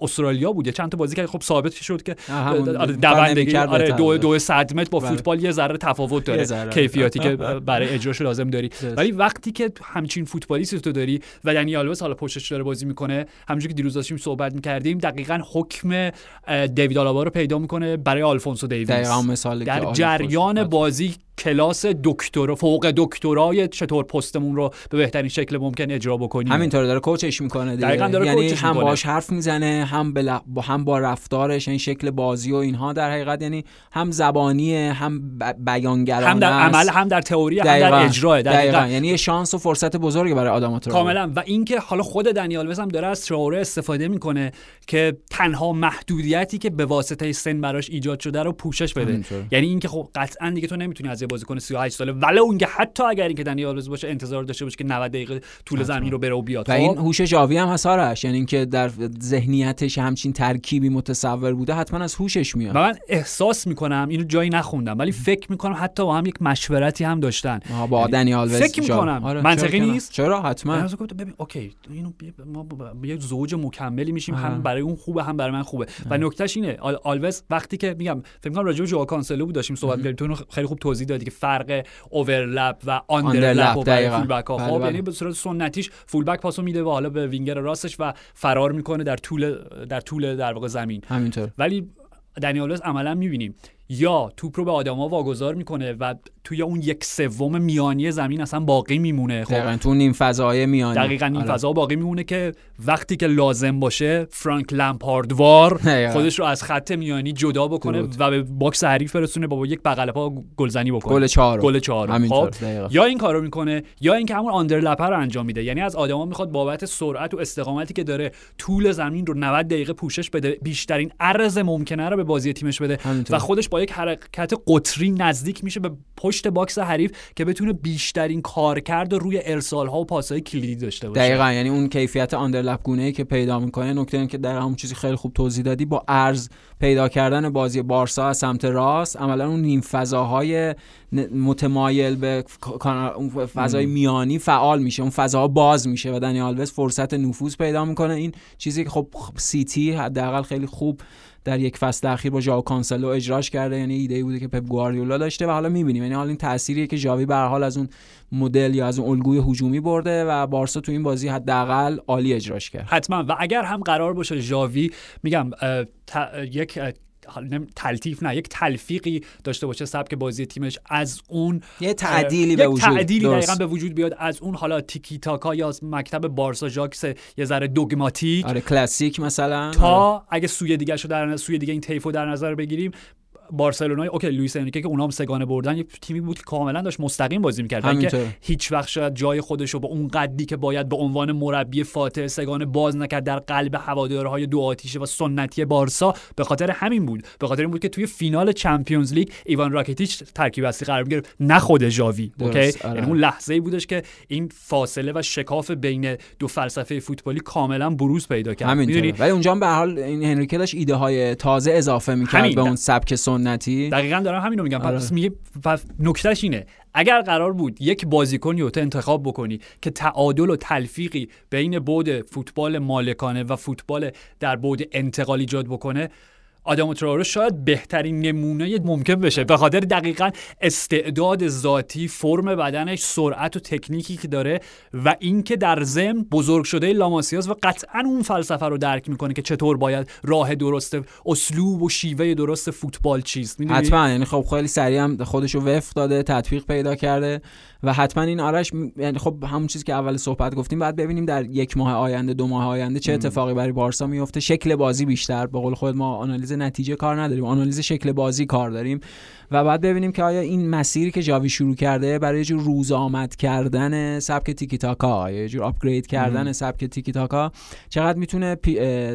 استرالیا بود یا چند تا بازی کرد خب ثابت شد که آره، دوندگی نمی‌کرد آره دو. دو صد متر با بله. فوتبال یه ذره تفاوت یه داره ذره. کیفیاتی که برای اجراش لازم داری. ولی وقتی که همچین فوتبالیستی تو داری و دنی آلوز حالا پشتش داره بازی می‌کنه همونجوری که دیروز داشتیم صحبت می‌کردیم دقیقا حکم دیوید آلابا رو پیدا می‌کنه برای آلفونسو دیویس در جریان. بازی کلاس دکترا فوق دکترای چطور پستمون رو به بهترین شکل ممکن اجرا بکنیم همینطور داره کوچش می‌کنه دیگه دقیقاً داره یعنی کوچش هم می‌کنه. باش حرف می‌زنه هم به لح- با هم با رفتارش این شکل بازی و اینها در حقیقت یعنی هم زبانی هم ب- بیانگرانه هم در. عمل هم در تئوری هم در. اجرا دقیقاً. یعنی یه شانس و فرصت بزرگی برای آدم کاملا و اینکه حالا خود دنیال هم داره از تراوره استفاده می‌کنه که تنها محدودیتی که به واسطه سن براش ایجاد شده رو پوشش بده همینطور. یعنی اینکه خب قطعا دیگه تو نمی‌تونی از یه بازیکن 38 ساله. ولو اینکه حتی اگر اینکه دنیال وز باشه انتظار داشته باشه که 90 دقیقه طول زمین رو بره و بیاد. و خب؟ این هوش جاوی هم هست آرش. یعنی اینکه در ذهنیتش همچین ترکیبی متصور بوده حتما از هوشش میاد. من احساس می‌کنم اینو جایی نخوندم ولی فکر می‌کنم حتی با هم یک مشورتی هم داشتن. با دنی آلوز فکر جا- می‌کنم. آره، منطقی؟ نیست؟ چرا؟ حتما. گفتم ببین اوکی اینو ما یه زوج مکملی میشیم آه. هم برای اون خوبه هم برای من خوبه. و نکتهش اینه آل- آلوز وقتی که میگم فکر کنم راجع به ژوائو کانسلو بود داشتیم صحبت کردیم. تو خیلی خوب توضیح دادی که فرق overlap و underlap و برای دقیقاً. full back ها بله، خب بله. یعنی به صورت سنتیش full back پاسو میده و حالا به وینگر راستش و فرار می‌کنه در طول در طول در واقع زمین همینطور ولی دنی آلوز عملا می‌بینیم یا توپ رو به آداما واگذار می‌کنه و توی اون یک سوم میانی زمین اصلا باقی میمونه خب؟ دقیقاً تو نیم فضای میانی. دقیقاً این آره. فضا باقی میمونه که وقتی که لازم باشه فرانک لمپاردوار خودش رو از خط میانی جدا بکنه و به box حریف برسونه با یک بغل پا گلزنی بکنه. گل چهار گل چهار خب؟ یا این کارو می‌کنه یا اینکه همون underlap رو انجام میده. یعنی از آداما می‌خواد بابت سرعت و استقامتی که داره طول زمین رو 90 دقیقه پوشش بده بیشترین عرض ممکنه رو به بازی تیمش بده. و خودش با یک حرکت قطری نزدیک میشه به پشت box حریف که بتونه بیشترین کارکرد روی ارسال ها و پاسهای کلیدی داشته باشه. دقیقا یعنی اون کیفیت underlap گونه ای که پیدا می‌کنه نکته این که در همون چیزی خیلی خوب توضیح دادی با عرض پیدا کردن بازی بارسا از سمت راست عملا اون نیم فضاهای متمایل به فضای میانی فعال میشه اون فضاها باز میشه و دنی آلوز فرصت نفوذ پیدا می‌کنه. این چیزی که خب سیتی حداقل خیلی خوب در یک فصل اخیر با ژائو کانسلو اجراش کرده. یعنی ایده بوده که پپ گواردیولا داشته و حالا می‌بینیم. یعنی حالا این تأثیریه که ژاوی به حال از اون مدل یا از اون الگوی هجومی برده و بارسا تو این بازی حداقل عالی اجراش کرد. حتما. و اگر هم قرار باشه ژاوی میگم یک تلتیف نه یک تلفیقی داشته باشه سبک بازی تیمش از اون یه تعدیلی به وجود. تعدیلی دقیقا به وجود بیاد از اون حالا تیکی تاکا یا مکتب بارسا آژاکس یه ذره دوگماتیک. آره کلاسیک مثلا. تا آره. اگه سوی دیگه شو در سوی دیگه این طیفو در نظر بگیریم بارسلونای OK لوئیس انریکه که اونام سگانه بردن یه تیمی بود که کاملا داشت مستقیم بازی می‌کرد. که هیچ وقت شاید جای خودش رو به اون قدری که باید به عنوان مربی فاتح سگانه باز نکرد در قلب هوادارهای دو آتیشه و سنتی بارسا به خاطر همین بود. به خاطر این بود که توی فینال Champions League ایوان راکیتیچ ترکیب اصلی قرار گرفت. نه خود ژاوی OK؟ آره. یعنی اون لحظه‌ای بودش که این فاصله و شکاف بین دو فلسفه فوتبالی کاملا بروز پیدا کرد. می‌دونی؟ ولی اونجا به حال این هنریکه داشت ایده های تازه اضافه می‌کرد به اون سبک سنتی؟ دقیقا دارم همین رو میگم. آره. پس میگه نکتهش اینه. اگر قرار بود یک بازیکنی رو انتخاب بکنی که تعادل و تلفیقی بین بود فوتبال مالکانه و فوتبال در بود انتقال ایجاد بکنه آدم تراوره شاید بهترین نمونه ممکن بشه. به خاطر دقیقا استعداد ذاتی فرم بدنش سرعت و تکنیکی که داره و اینکه در ضمن بزرگ شده لاماسیاس و قطعا اون فلسفه رو درک می‌کنه که چطور باید راه درست اسلوب و شیوه درست فوتبال چیست. حتما. یعنی خب خیلی سریع هم خودش رو وفق داده تطبیق پیدا کرده. و حتما این آرش یعنی خب همون چیزی که اول صحبت گفتیم بعد ببینیم در یک ماه آینده دو ماه آینده چه اتفاقی برای بارسا میفته. شکل بازی بیشتر. به قول خود ما آنالیز نتیجه کار نداریم. آنالیز شکل بازی کار داریم. و بعد ببینیم که آیا این مسیری که جاوی شروع کرده برای یه جور روز آمد کردن سبک تیکی تاکا یه جور آپگرید کردن سبک تیکی تاکا چقدر می‌تونه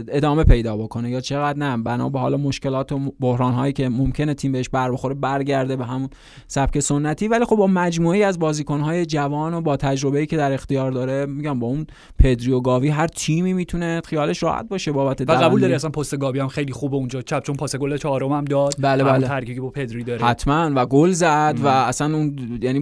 ادامه پیدا بکنه یا چقدر نه؟ بنا به حالا مشکلات و بحران هایی که ممکنه تیم بهش بر بخوره برگرده به همون سبک سنتی. ولی خب با مجموعه از بازیکن های جوان و با تجربه‌ای که در اختیار داره میگم با اون پدری و گاوی هر تیمی می‌تونه خیالش راحت باشه بابت و قبول داری اصلا پست گاوی هم خیلی خوبه اونجا. چپ چون پاس گل چهارم هم داد. بله بله. ترکیبی با پدری داره. حتما. و گل زد و اصلا اون یعنی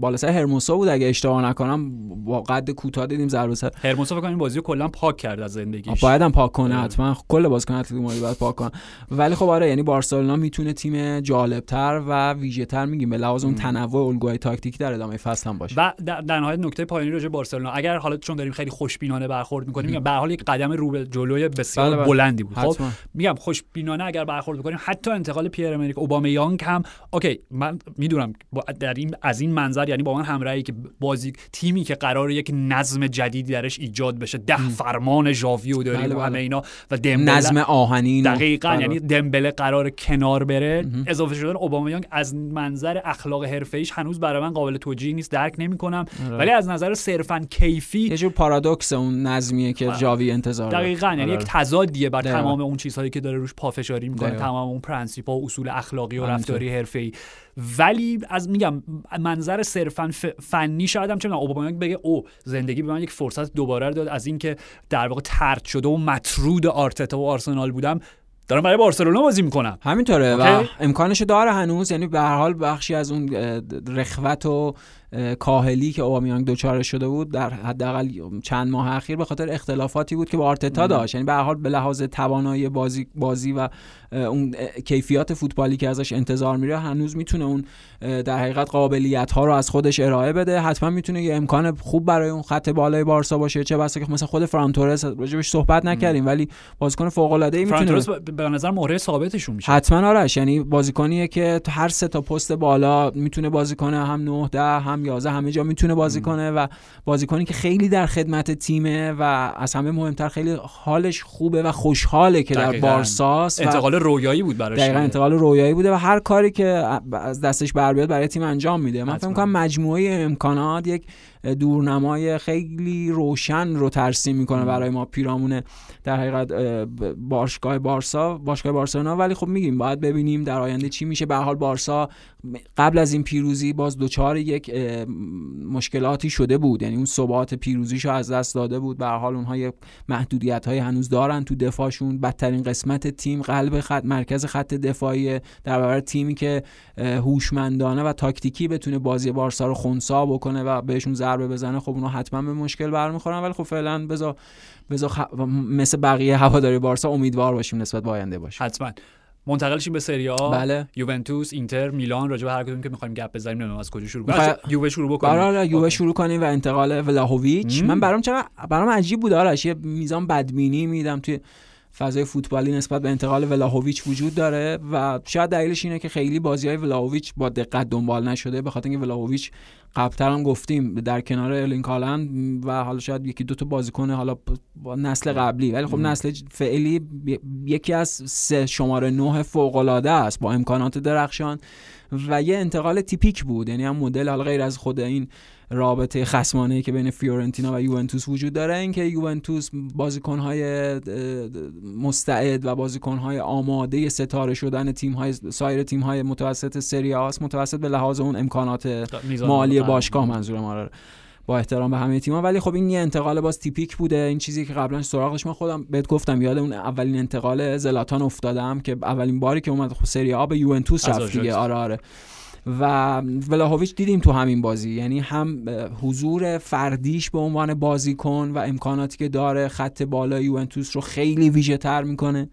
بالا سر هرموسا بود. اگه اشتباه نکنم با قد کوتاه دیدیم ضربه سر. هرموسا فکر کنم بازی کلا پاک کرد از زندگیش. باید هم پاک کنه حتما. کل بازیکن اتلتیکو مادرید باید پاک کنه. ولی خب آره یعنی بارسلونا می‌تونه تیم جالبتر و ویژه‌تر میگیم. به لحاظ اون تنوع الگوهای تاکتیکی در ادامه فصل هم باشه. و در نهایت نکته پایانی راجع بارسلونا. اگر حالا چون داریم خیلی خوشبینانه برخورد می‌کنیم میگم به حال یک قدم رو به جلوی بسیار بله بله. بلندی بود. خب میگم خوشبینانه اگر برخورد بکنیم حتی انتقال پیر امریک اوبامیانگ هم اوکی من می‌دونم در این از این منظر یعنی با من همراهی که بازی تیمی که قرار یک نظم جدیدی درش ایجاد بشه. ده فرمان ژاوی و داریم بله و همه بله. اینا و دمبله. نظم آهنی دقیقا بله. یعنی دمبله قرار کنار بره. اضافه شدن اوبامیانگ از منظر اخلاق حرفه‌ایش هنوز برای من قابل توجیه نیست درک نمی‌کنم. آره. ولی از نظر صرفا کیفی یه جور پارادوکس اون نظمیه که جاوی انتظار دقیقا یعنی یک تضادیه بر تمام اون چیزهایی که داره روش پافشاری می‌کنه. تمام اون پرنسیپ و اصول اخلاقی و رفتاری حرفه‌ای. ولی از میگم منظر صرفا فنی شاید هم چه اوبامیانگ بگه او زندگی به من یک فرصت دوباره داد از اینکه در واقع طرد شده و مطرود آرتتا و آرسنال بودم. دارم برای بارسلونا بازی می‌کنم. همینطوره و امکانش داره هنوز. یعنی به هر حال بخشی از اون رخوت و کاهلی که اوبامیانگ دچارش شده بود در حداقل چند ماه اخیر به خاطر اختلافاتی بود که با آرتتا داشت. یعنی به هر حال به لحاظ توانایی بازی بازی و اون کیفیات فوتبالی که ازش انتظار میره هنوز می‌تونه اون در حقیقت قابلیت ها رو از خودش ارائه بده. حتما می‌تونه یه امکان خوب برای اون خط بالای بارسا باشه. چه بسا که مثلا خود فران تورس راجبش صحبت نکردیم ولی بازیکن فوق العاده ای می‌تونه به نظر مهره ثابتشون میشه. حتما آرش. یعنی بازیکنیه که هر سه تا پست بالا می‌تونه بازی کنه هم 9 10 هم 11 همه جا می‌تونه بازی کنه و بازیکنی که خیلی در خدمت تیمه و از همه مهمتر خیلی حالش خوبه و خوشحاله که در. بارساس و انتقال رویایی بود براش دقیقا. انتقال رویایی بوده و هر کاری که از دستش بر بیاد برای تیم انجام میده من فکر. می‌کنم مجموعه امکانات یک دورنمای خیلی روشن رو ترسیم می‌کنه برای ما پیرامون در حقیقت باشگاه بارسا باشگاه بارسلونا. ولی خب میگیم باید ببینیم در آینده چی میشه. به حال بارسا قبل از این پیروزی باز دوچار یک مشکلاتی شده بود. یعنی اون ثبات پیروزیشو از دست داده بود. به حال اونها یک محدودیت های هنوز دارن تو دفاعشون. بدترین قسمت تیم قلب خط مرکز خط دفاعی در برابر تیمی که هوشمندانه و تاکتیکی بتونه بازی بارسا رو خونسا بکنه و بهشون ضربه بزنه خب اونا حتما به مشکل برمیخورن. ولی خب فعلا بذار بذار خ... مثل بقیه هواداری بارسا امیدوار باشیم نسبت به آینده باشیم. حتما. منتقل شیم به سری آ. بله. یوونتوس اینتر میلان راجع به هر کدوم که می‌خوایم گپ بزنیم نمی‌دونم از کجا شروع کنیم. از یووه شروع بکنیم. برای یووه OK. شروع کنیم و انتقال ولاهویچ. مم. من برام چقدر برام عجیب بود آرش. یه میزان بدبینی دیدم توی فضای فوتبالی نسبت به انتقال ولاهویچ وجود داره و شاید دلیلش اینه که خیلی بازی های ولاهویچ با دقت دنبال نشده به خاطر اینکه ولاهویچ قبلتر هم گفتیم در کنار ارلینگ هالند و حالا شاید یکی دو تا بازیکن حالا با نسل قبلی ولی خب. نسل فعلی یکی از سه شماره نه فوق العاده است با امکانات درخشان و یه انتقال تیپیک بود یعنی هم مدل حالا غیر از خود این رابطه خصمانه که بین فیورنتینا و یوونتوس وجود داره اینکه یوونتوس بازیکن‌های مستعد و بازیکن‌های آماده ستاره شدن تیم‌های سایر تیم‌های متوسط سری آ است متوسط به لحاظ اون امکانات مالی. باشگاه منظورم آره با احترام به همه تیم‌ها ولی خب این یه انتقال باز تیپیک بوده این چیزی که قبلا سراغش من خودم بهت گفتم یاد اون اولین انتقال زلاتان افتادم که اولین باری که اومد خب سری آ به یوونتوس رفت دیگه. آره آره و ولاهویچ دیدیم تو همین بازی. یعنی هم حضور فردیش به عنوان بازیکن و امکاناتی که داره خط بالا یوونتوس رو خیلی ویژه تر می‌کنه.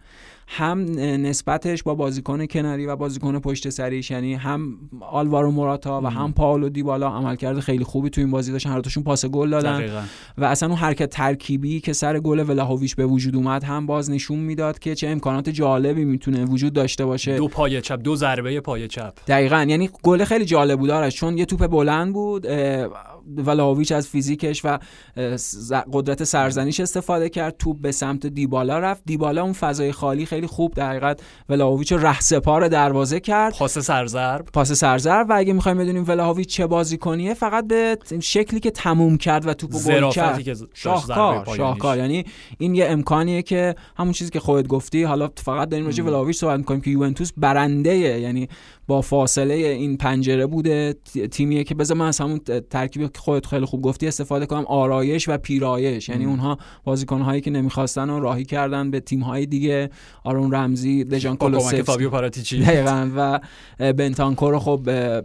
هم نسبتش با بازیکن کناری و بازیکن پشت سریش یعنی هم آلوارو موراتا و هم پاولو دیبالا عملکرد خیلی خوبی تو این بازی داشتن. هر دوشون پاس گل دادن. دقیقاً. و اصلا اون حرکت ترکیبی که سر گل ولاهویچ به وجود اومد هم باز نشون می‌داد که چه امکانات جالبی می‌تونه وجود داشته باشه. دو پای چپ دو ضربه پای چپ. دقیقا. یعنی گل خیلی جالب بود. آرش چون یه توپ بلند بود ولاویچ از فیزیکش و قدرت سرزنیش استفاده کرد توپ به سمت دیبالا رفت. دیبالا اون فضای خالی خیلی خوب در حقیقت ولاویچ رهسپار دروازه کرد. پاس سرزرب پاس سرزر و اگه می‌خوایم بدونیم ولاهویچ چه بازیکنیه فقط به شکلی که تموم کرد و توپو گل کرد. شاهکار. شاهکار. یعنی این یه امکانیه که همون چیزی که خودت گفتی حالا فقط داریم راجع ولاویچ صحبت می‌کنیم که یوونتوس برنده یعنی با فاصله این پنجره بوده تیمیه که بذار من از همون ت- ترکیبی که خودت خیلی خوب گفتی استفاده کنم آرایش و پیرایش. یعنی. اونها بازیکن‌هایی که نمی‌خواستن و راهی کردن به تیم‌های دیگه. آرون رمزی دژان کولوسفسکی فابیو پاراتیچی. دقیقا. و بنتانکور رو خب به,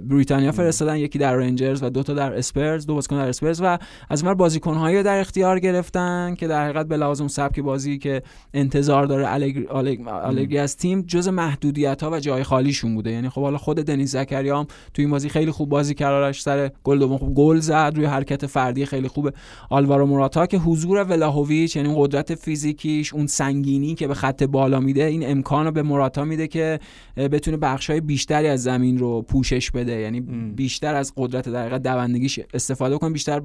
بریتانیا فرستادن. یکی در رنجرز و دو تا در اسپرز دو بازیکن در اسپرز. و از اون بازیکن‌هایی رو در اختیار گرفتن که در حقیقت به اون سبک بازی که انتظار داره الگ- الگ- الگری از تیم جز محدودیت ها و جای خالیشون بوده. یعنی خب حالا خود دنیز زکریا هم تو این بازی خیلی خوب بازی کرد آرش سر گل دوم. خب گل زد روی حرکت فردی خیلی خوبه. آلوارو موراتا که حضور ولاهویچ یعنی قدرت فیزیکیش اون سنگینی که به خط بالا میده این امکان رو به موراتا میده که بتونه بخشای بیشتری از زمین رو پوشش بده. یعنی. بیشتر از قدرت در حقیقت دوندگیش استفاده کنه بیشتر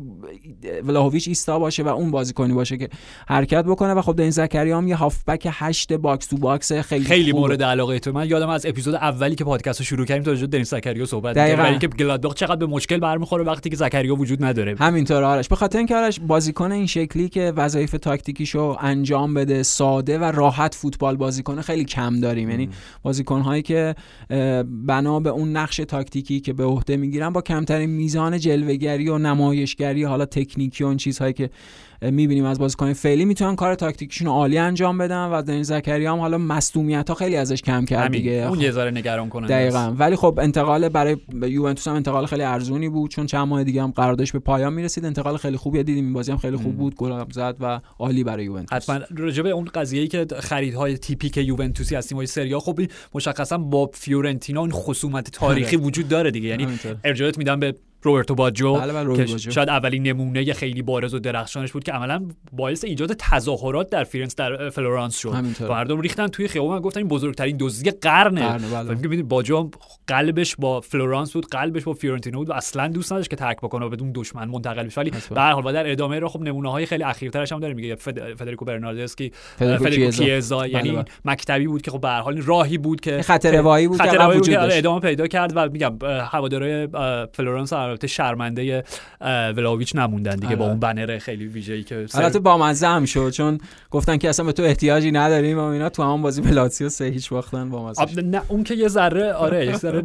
ولاهویچ ایستا باشه و اون بازیکنی باشه که حرکت بکنه. و خب دنیز زکریا هم یه هافبک هشت box to box خیلی خیلی. مورد علاقه تو. من یادم از اپیزود اولی که پادکست رو شروع کردیم تا راجع به دنیس زکریا صحبت. کردیم اینکه گلادباخ چقدر به مشکل برمیخوره وقتی که زکریا وجود نداره. همینطور آرش. به خاطر اینکه آرش بازیکن این شکلی که وظایف تاکتیکیشو انجام بده ساده و راحت فوتبال بازی کنه خیلی کم داریم. یعنی بازیکن هایی که بنا به اون نقش تاکتیکی که به عهده می‌گیرن با کمترین میزان جلوهگری و نمایشگری حالا تکنیکی و اون چیزهایی که می‌بینیم از بازیکن فعلی. می‌تونن کار تاکتیکشون عالی انجام بدن و دنیز زکریا هم حالا مصدومیت ها خیلی ازش کم کرد دیگه. اون یه ذره نگران کننده دقیقا. ولی خب انتقال برای یوونتوس هم انتقال خیلی ارزونی بود چون چند ماه دیگه هم قراردادش به پایان می‌رسید. انتقال خیلی خوبی دیدیم. این بازی هم خیلی خوب. بود. گل هم زد و عالی برای یوونتوس. حتما. راجع به اون قضیه‌ای که خریدهای تیپیک یوونتوسی از تیم‌های سری آ خب این مشخصا با فیورنتینا اون خصومت تاریخی وجود داره دیگه. یعنی. ارجاعات میدم به روبرتو باجو بله بله که باجو. شاید اولین نمونه خیلی بارز و درخشانش بود که عملا باعث ایجاد تظاهرات در فیرنس در فلورانس شد مردم ریختن توی خیابون گفتن این بزرگترین دزدی قرنه بله. باجو قلبش با فلورانس بود قلبش با فیورنتینا بود و اصلا دوست نداشت که ترک بکنه و به اون دشمن منتقل بشه ولی. به هر حال و در ادامه رو خب نمونه های خیلی اخیرترش هم داره دیگه فد- فدریکو برناردسکی فدریکو فدریکو کیزا. بله، یعنی بله. مکتبی بود که خب به هر حال راهی بود که خط روایی بود که. ادامه پیدا کرد و میگم هوادارهای فلورانس البته شرمنده ولاویچ نموندن دیگه آره. با اون بنر خیلی ویژه‌ای که سر- البته با مزه هم شد چون گفتن که اصلا به تو احتیاجی نداریم و اینا تو همون بازی به لاتزیو سه هیچ باختن با مزه نه اون که یه ذره آره یه ذره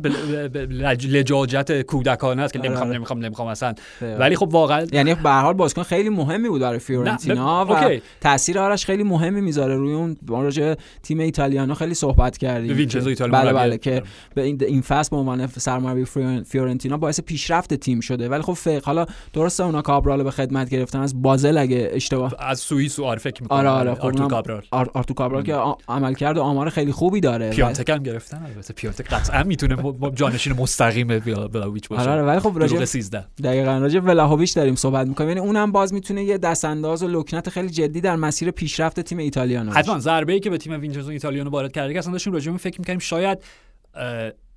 لجاجت کودکانه است که آره، نمی‌خوام آره. نمی‌خوام نمی‌خوام اصلا. ولی خب واقعا یعنی به هر حال بازیکن خیلی مهمی بود برای فیورنتینا و. تاثیر آرش خیلی مهمی می‌ذاره روی اون راجع تیم ایتالیانو خیلی صحبت کردیم وینچنزو که- ایتالیانو بله بله که به این فصل به عنوان سرمربی فیورن- فیورنتینا باعث پیشرفت تیم شده. ولی خب فق حالا درسته اونا کابرال به خدمت گرفتن. از بازل اگه اشتباه از سوئیس و آره فکر می‌کنم. آره آره. آرتور اونم- کابرال. آر- آرتور کابرال که عملکرد و آمار خیلی خوبی داره. پیانتک هم گرفتن البته. پیانتک قطعا می‌تونه جانشین مستقیم ولاویچ باشه. آره آره. ولی خب راجع 13 دقیقا راجع ولاهویچ داریم صحبت می‌کنیم. یعنی اونم باز می‌تونه یه دستانداز و لکنت خیلی جدی در مسیر پیشرفت تیم ایتالیانو. حتما ضربه ای که به تیم وینچنزو ایتالیانو وارد کرده که اصلا داشتیم راجع به فکر می‌کردیم شاید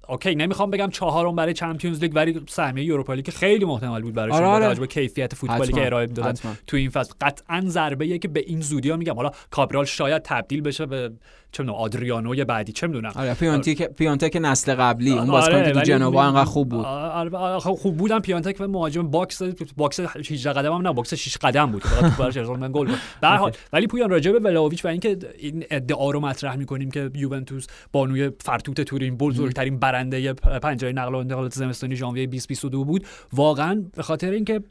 OK نمی‌خوام بگم چهارم برای Champions League ولی سهمیه اروپا لیگ که خیلی محتمل بود برای آره، آره. به کیفیت فوتبالی. که ارائه می‌دادن. تو این فصل قطعا ضربه که به این زودی ها میگم حالا کابرال شاید تبدیل بشه به چه می‌دونم آدریانو بعدی چه می‌دونم. آره پیانتک پیانتک نسل قبلی اون آره، بازیکن که تو جنوا انقدر خوب بود. آره، آره، خب خوب بودن پیانتک و مهاجم box box 18 قدم هم نه box 6 قدم بود. فقط تو ارسال من گل بود. به حال ولی پویان راجع به ولاویچ و اینکه این ادعا رو مطرح می‌کنیم که یوونتوس بانوی فرتوت تورین بزرگترین برنده پنجره نقل و انتقالات زمستانی ژانویه 2022 بود واقعا به خاطر اینکه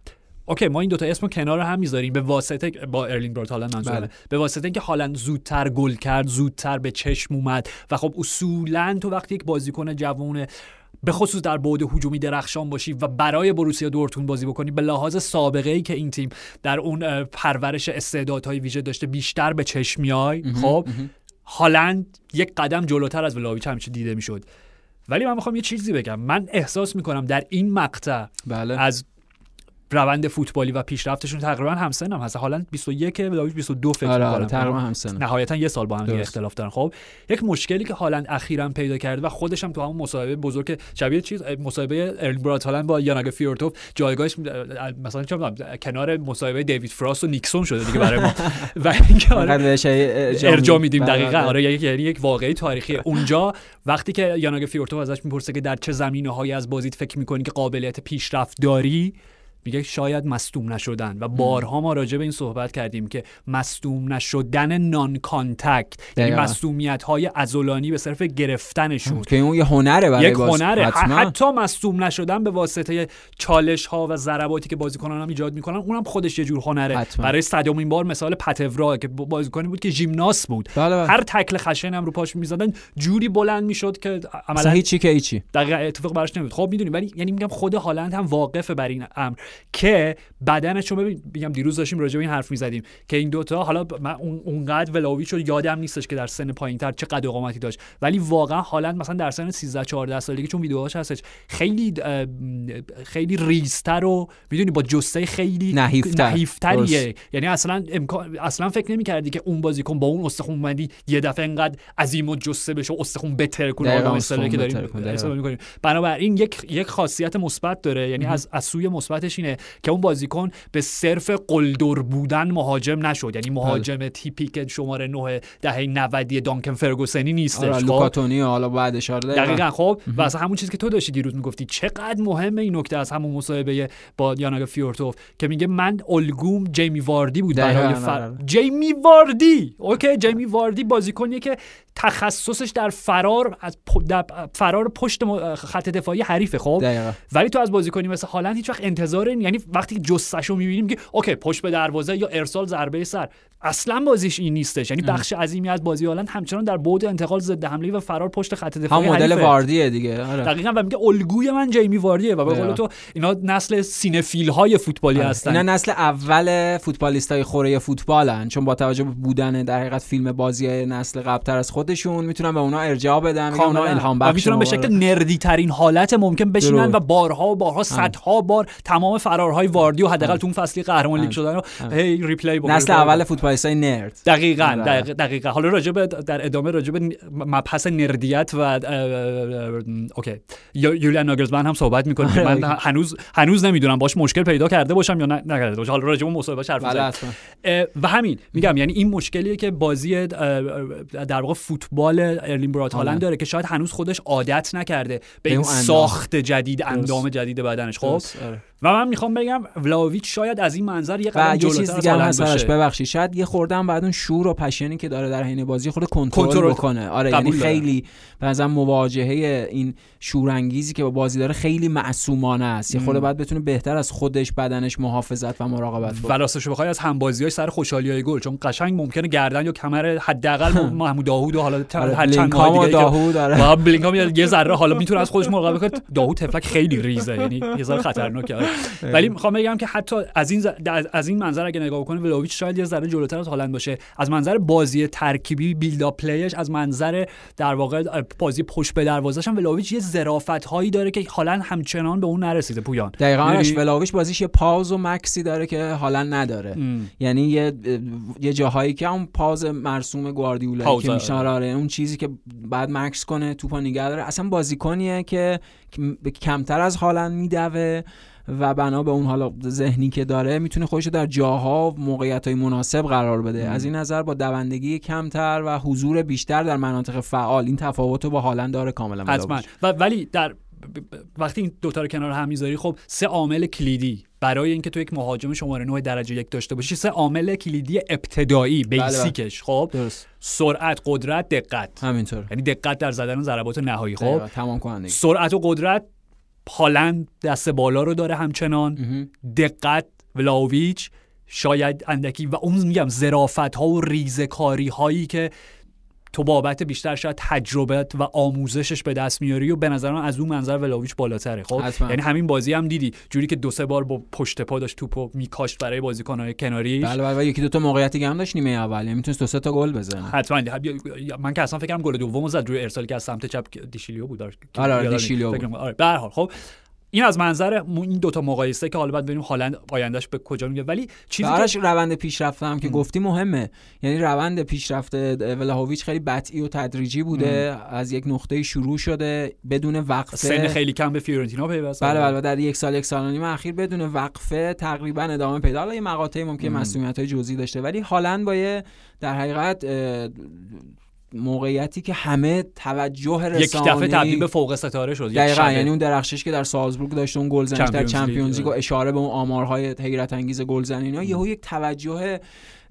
OK ما این دوتا اسم رو کنار هم می‌ذاریم. به واسطه با ارلینگ براوت هالند منظورمه. بله. به واسطه اینکه هالند زودتر گل کرد زودتر به چشم اومد و خب اصولا تو وقتی یک بازیکن جوون به خصوص در بعد هجومی درخشان باشی و برای بروسیا دورتموند بازی بکنی به لحاظ سابقه ای که این تیم در اون پرورش استعدادهای ویژه داشته بیشتر به چشم میای خب هالند یک قدم جلوتر از ولاویچ همیشه دیده می‌شد. ولی من می‌خوام یه چیزی بگم. من احساس می‌کنم در این مقطع بله. از روند فوتبالی و پیشرفتشون تقریبا همسن هم هست. حالا 21 ولاویچ 22 فکر آره آره تقریبا همسن نهایتا یه سال با هم دیگه. اختلاف دارن. خب یک مشکلی که هالند اخیرا پیدا کرده و خودش هم تو همون مصاحبه بزرگ شبیه چیز مصاحبه ارلینگ برات هالند با یان اگه فیورتوفت جایگاهش اه، مثلا چه کنار مصاحبه دیوید فراست و نیکسون شده دیگه برای ما. و اینکه آره، ارجاع ارجاع می- میدیم دقیقا. بله. آره یک یعنی یک واقعی تاریخی. اونجا وقتی که یان اگه فیورتوفت ازش می‌پرسه که در چه زمینه هایی از بازیت فکر می‌کنی که قابلیت پیشرفت داری میگه شاید مصدوم نشدن. و بارها ما راجع به این صحبت کردیم که مصدوم نشدن non-contact یعنی. مصدومیت های عضلانی به صرف گرفتنشون. که اون یه هنره برای یک هنره. حتما. حتی مصدوم نشدن به واسطه چالش ها و ضرباتی که بازیکنان هم ایجاد می‌کنن اونم خودش یه جور هنره. حتما. برای صدامین بار مثال پتورا که بازیکنی بود که ژیمناست بود. بله بله. هر تکل خشن هم رو پاش می‌زدن جوری بلند می‌شد که عملا هیچی که هیچی. دقیقا اتفاق براش نمیاد خب می‌دونی ولی یعنی میگم خود هالند هم واقفه بر این امر. که بدنش رو ببین میگم دیروز داشتیم راجع به این حرف می‌زدیم که این دوتا حالا من اون اونقدر ولاویچ رو یادم نیستش که در سن پایینتر چه قد و قامتی داشت. ولی واقعا هالند مثلا در سن 13 14 سالگی چون ویدیوهاش هستش خیلی خیلی ریزتر و می‌دونی با جسته خیلی نحیفتر. نحیفتریه. یعنی اصلا امکان اصلا فکر نمی‌کردی که اون بازیکن با اون استخون بندی یه دفعه انقدر عظیم و جسه بشه و استخون بتر کنه دقیقاً، حالا مثلا که داریم بنابراین یک یک خاصیت مثبت داره. یعنی از از سوی مثبتش اینه که اون بازیکن به صرف قلدر بودن مهاجم نشد. یعنی مهاجم تیپیک شماره 9 دهه 90 دانکن فرگوسنی نیستش. آره خب؟ لوکا تونی حالا بعد اشاره دقیقاً. دقیقا خب؟ و اصلا همون چیزی که تو داشتی دیروز می‌گفتی. چقدر مهمه این نکته از همون مصاحبه با یان اگه فیورتوفت که میگه من الگوم جیمی واردی بود برای فر... آره. جیمی واردی! okay جیمی واردی بازیکنیه که تخصصش در فرار از پ- در فرار پشت خط دفاعی حریفه خب؟ دقیقاً. ولی تو از بازیکنی مثل هالند هیچ وقت انتظار یعنی وقتی جثه‌ش رو می‌بینیم که okay پشت به دروازه یا ارسال ضربه سر. اصلا بازیش این نیستش یعنی بخش عظیمی از بازی هالند همچنان در بعد انتقال ضد حمله و فرار پشت خط دفاعی هم مدل. واردیه دیگه آره. دقیقا و میگه الگوی من جیمی واردیه و به قول دقیقا. تو اینا نسل سینفیل های فوتبالی هستن اینا نسل اول فوتبالیست های خوره فوتبالن چون با توجه به بودن در حقیقت فیلم بازی نسل قبلتر از خودشون می‌تونن به اونا ارجاع بدن میگن اونا. الهام و بخش می‌تونن به. شکل نردی ترین حالت ممکن بشینن. و بارها و بارها صدها بار تمام فرارهای واردی و حداقل تو اون فصلی قهرمان لیگ شدن رو هی ریپلی. نسل اول فوتبالیست های nerd. دقیقا آره. دقیقا, دقیقا. حالا راجع به در ادامه راجع به مبحث nerd یت و okay. یا- یولیان ناگلزمن هم صحبت می‌کنه. که من هنوز هنوز نمی‌دونم. باش مشکل پیدا کرده باشم یا نکرده باشم حالا راجع به مصاحبهش حرف بله و همین میگم یعنی این مشکلیه که بازی در واقع فوتبال ارلینگ برات هالند آره. داره که شاید هنوز خودش عادت نکرده. به این. ساخت جدید اندام جدید بدنش. خب؟ آره. و من می‌خوام بگم ولاویچ شاید از این منظر یه قدم جلوتر چیز دیگه هم هالند هست براش. باشه. ببخشید شاید یه خوردم بعد اون شور و پشنی که داره در حین بازی خود کنترل بکنه. آره یعنی. خیلی نظرم مواجهه این شورانگیزی که با بازی داره خیلی معصومانه است. یه خورده بعد بتونه بهتر از خودش بدنش محافظت و مراقبت کنه. راستش بخوای از همبازی سر خوشحالی های گل چون قشنگ ممکنه گردن یا کمر حداقل محمود داوود و حالا آره، هر چند ماه دیگه که داهود آره. بلینکام یه ذره حالا می‌تونه از خودش مراقبه کنه. داوود تفلک خیلی ریزه یعنی یه ذره خطرناکه. آره. ولی می‌خوام بگم که حتی از این ز- از- این منظر اگه نگاه کنه ولاویچ شاید یه ذره جلوتر از هالند باشه از منظر بازی ترکیبی بیلد اپ پلیش از منظر در واقع بازی پشت به دروازه‌ش هم ولاویچ یه ظرافت هایی داره که هالند همچنان به اون نرسیده پویان دقیقا؟ آرش ولاویچ بازیش یه پاز و مکسی داره که حالا نداره ام. یعنی یه یه جاهایی که اون پاز مرسوم گواردیولا که. میشناره آره اون چیزی که بعد مکس کنه توپا نگه داره اصلا بازیکنیه که کمتر از هالند میدوه و بنا به اون حالا ذهنی که داره می‌تونه خودش در جاها و موقعیت های مناسب قرار بده. از این نظر با دوندگی کمتر و حضور بیشتر در مناطق فعال این تفاوت رو با هالند داره کاملا حتما. و ولی در وقتی این دوتا رو کنار هم می‌ذاری خب سه عامل کلیدی برای اینکه تو یک مهاجم شماره 9 درجه یک داشته باشی سه عامل کلیدی ابتدایی بله. بیسیکش خب؟ درست. سرعت قدرت دقت. همینطور. یعنی دقت در زدن ضربات نهایی خب؟ تمام کنندگی. سرعت و قدرت هالند دست بالا رو داره همچنان. دقت ولاویچ شاید اندکی و اون میگم ظرافت ها و ریزکاری هایی که تو بابت بیشتر شاید تجربت و آموزشش به دست میاری و به نظر من از اون منظر ولاویچ بالاتره خب. یعنی همین بازی هم دیدی جوری که دو سه بار با پشت پا داشت توپو میکاشت برای بازیکن‌های کناریش. بله بله یکی دو تا موقعیت هم داشت نیمه اول یعنی می‌تونست دو سه تا گل بزنه. حتما. من که اصلا فکرم گل دومو زد روی ارسالی که از سمت چپ دیشیلیو بود. آره، آره، دیشیلیو کنم. آره به هر حال خب این از منظر این دوتا مقایسه که حالا بعد ببینیم هالند آیندهش به کجا میگه. ولی چیزی که آرش روند پیشرفته هم که گفتی مهمه. یعنی روند پیشرفت ولاهویچ خیلی بطئی و تدریجی بوده. از یک نقطه شروع شده بدون وقفه. سن خیلی کم به فیورنتینا پیوست بله بله در یک سال یک سال و نیم اخیر بدون وقفه تقریبا ادامه پیدا. حالا یه مقاطعی ممکن مصدومیت های جزئی داشته. ولی هالند با در حقیقت موقعیتی که همه توجه رسانی یک دفعه تبدیل به فوق ستاره شد دقیقا. یعنی اون درخشش که در سالزبورگ داشته اون گلزنیش در چمپیونز لیگ، چمپیونز لیگ و آره. اشاره به اون آمارهای حیرت انگیز گلزنی اینا یهو یک توجه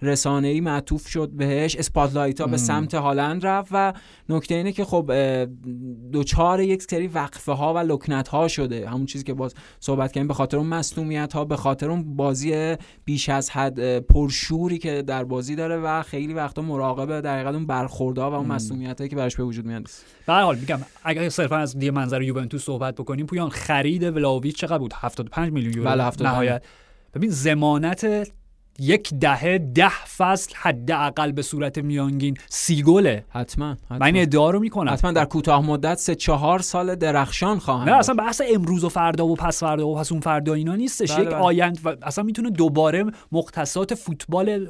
رسانه‌ای معطوف شد بهش spotlight ها به. سمت هالند رفت و نکته اینه که خب اه، دچار یک سری وقفه ها و لکنت ها شده همون چیزی که باز صحبت کردیم به خاطر اون مصدومیت ها به خاطر اون بازی بیش از حد پرشوری که در بازی داره و خیلی وقتا مراقبه در حقیقت اون برخوردها و اون. مصونیت که براش به وجود میاد به هر حال میگم اگر صرفا از یه منظر یوونتوس صحبت بکنیم پویان خرید ولاویچ چقدر بود 75 میلیون یورو بله، 75. نهایت ببین ضمانت یک دهه ده فصل حداقل به صورت میانگین. سی گله. حتما, حتما. من ادعا رو می‌کنم. حتما در کوتاه مدت سه چهار سال درخشان خواهند نه اصلا بحث امروز و فردا و پس فردا و پس اون فردا اینا نیستش. بله، یک بله. آیند و اصلا می‌تونه دوباره مختصات فوتبال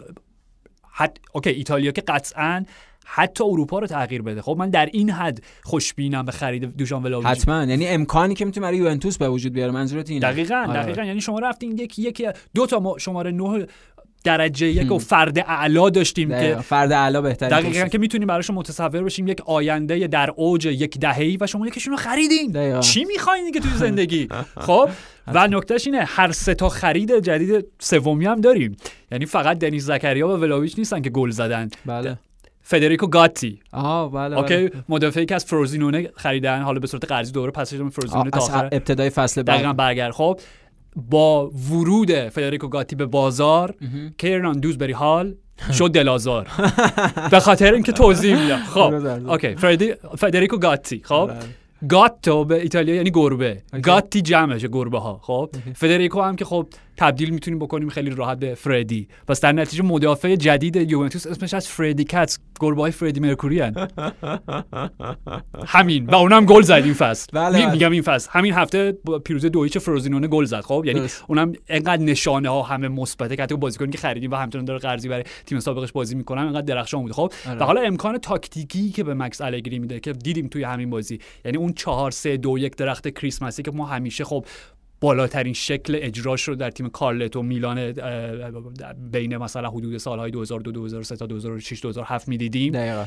حد اوکی ایتالیا که قطعا حتی اروپا رو تغییر بده. خب من در این حد خوشبینم به خرید دوشان ولاویچ. حتما. یعنی امکانی که می‌تونه برای یوونتوس به وجود بیاره منظورت اینه. دقیقا آره. دقیقا. یعنی شما رفتین یکی یکی دو تا ما شماره نه درجه یک و فرد اعلا داشتیم. که فرد اعلا بهتری دقیقا. که می‌تونیم براشون متصور بشیم یک آینده در اوج یک دهه‌ای و شما یکیشون رو خریدین. دقیقا. چی می‌خواین که توی زندگی؟ خب و نکتهش اینه هر سه تا خرید جدید سومی هم داریم. یعنی فقط دنیس زکریا و ولاویچ نیستن که گل زدن. بله. فدریکو گاتی. آها بله اوکی بله. مدافعی که از فروزینونه خریدن حالا به صورت قرضی دوره پسش فروزینونه تا آخر ابتدای فصل بعد. دقیقا برگرد. خب با ورود فدریکو گاتی به بازار. کیرنان دوزبری هال شد دلازار. به خاطر اینکه توضیح میدم. خب اوکی فردی فدریکو گاتی. خب. گاتو به ایتالیا یعنی گربه okay. گاتی جمعشه گربه ها خب فدریکو هم که خب تبدیل می‌تونیم بکنیم خیلی راحت به فردی پس در نتیجه مدافع جدید یوونتوس اسمش از فردی cats گربه های فردی مرکوری هن. همین و اونم گل زد این فصل بله، بله. میگم این فصل همین هفته با پیروزی دو هیچ فروزینونه گل زد خب یعنی درست. اونم انقدر نشانه ها همه مثبته که حتی بازیکنی که خریدیم و همچنان داره قرضی برای تیم سابقش بازی می‌کنن انقدر درخشان بوده خب آره. و حالا امکان تاکتیکی که به مکس الگری میده که دیدیم توی همین بازی یعنی اون چهار سه دو یک درخت کریسمسی که ما همیشه خب بالاترین شکل اجراش رو در تیم کارلتو میلان بین مثلا حدود سالهای 2002 2003 تا 2006 2007 می‌دیدیم. دقیقا.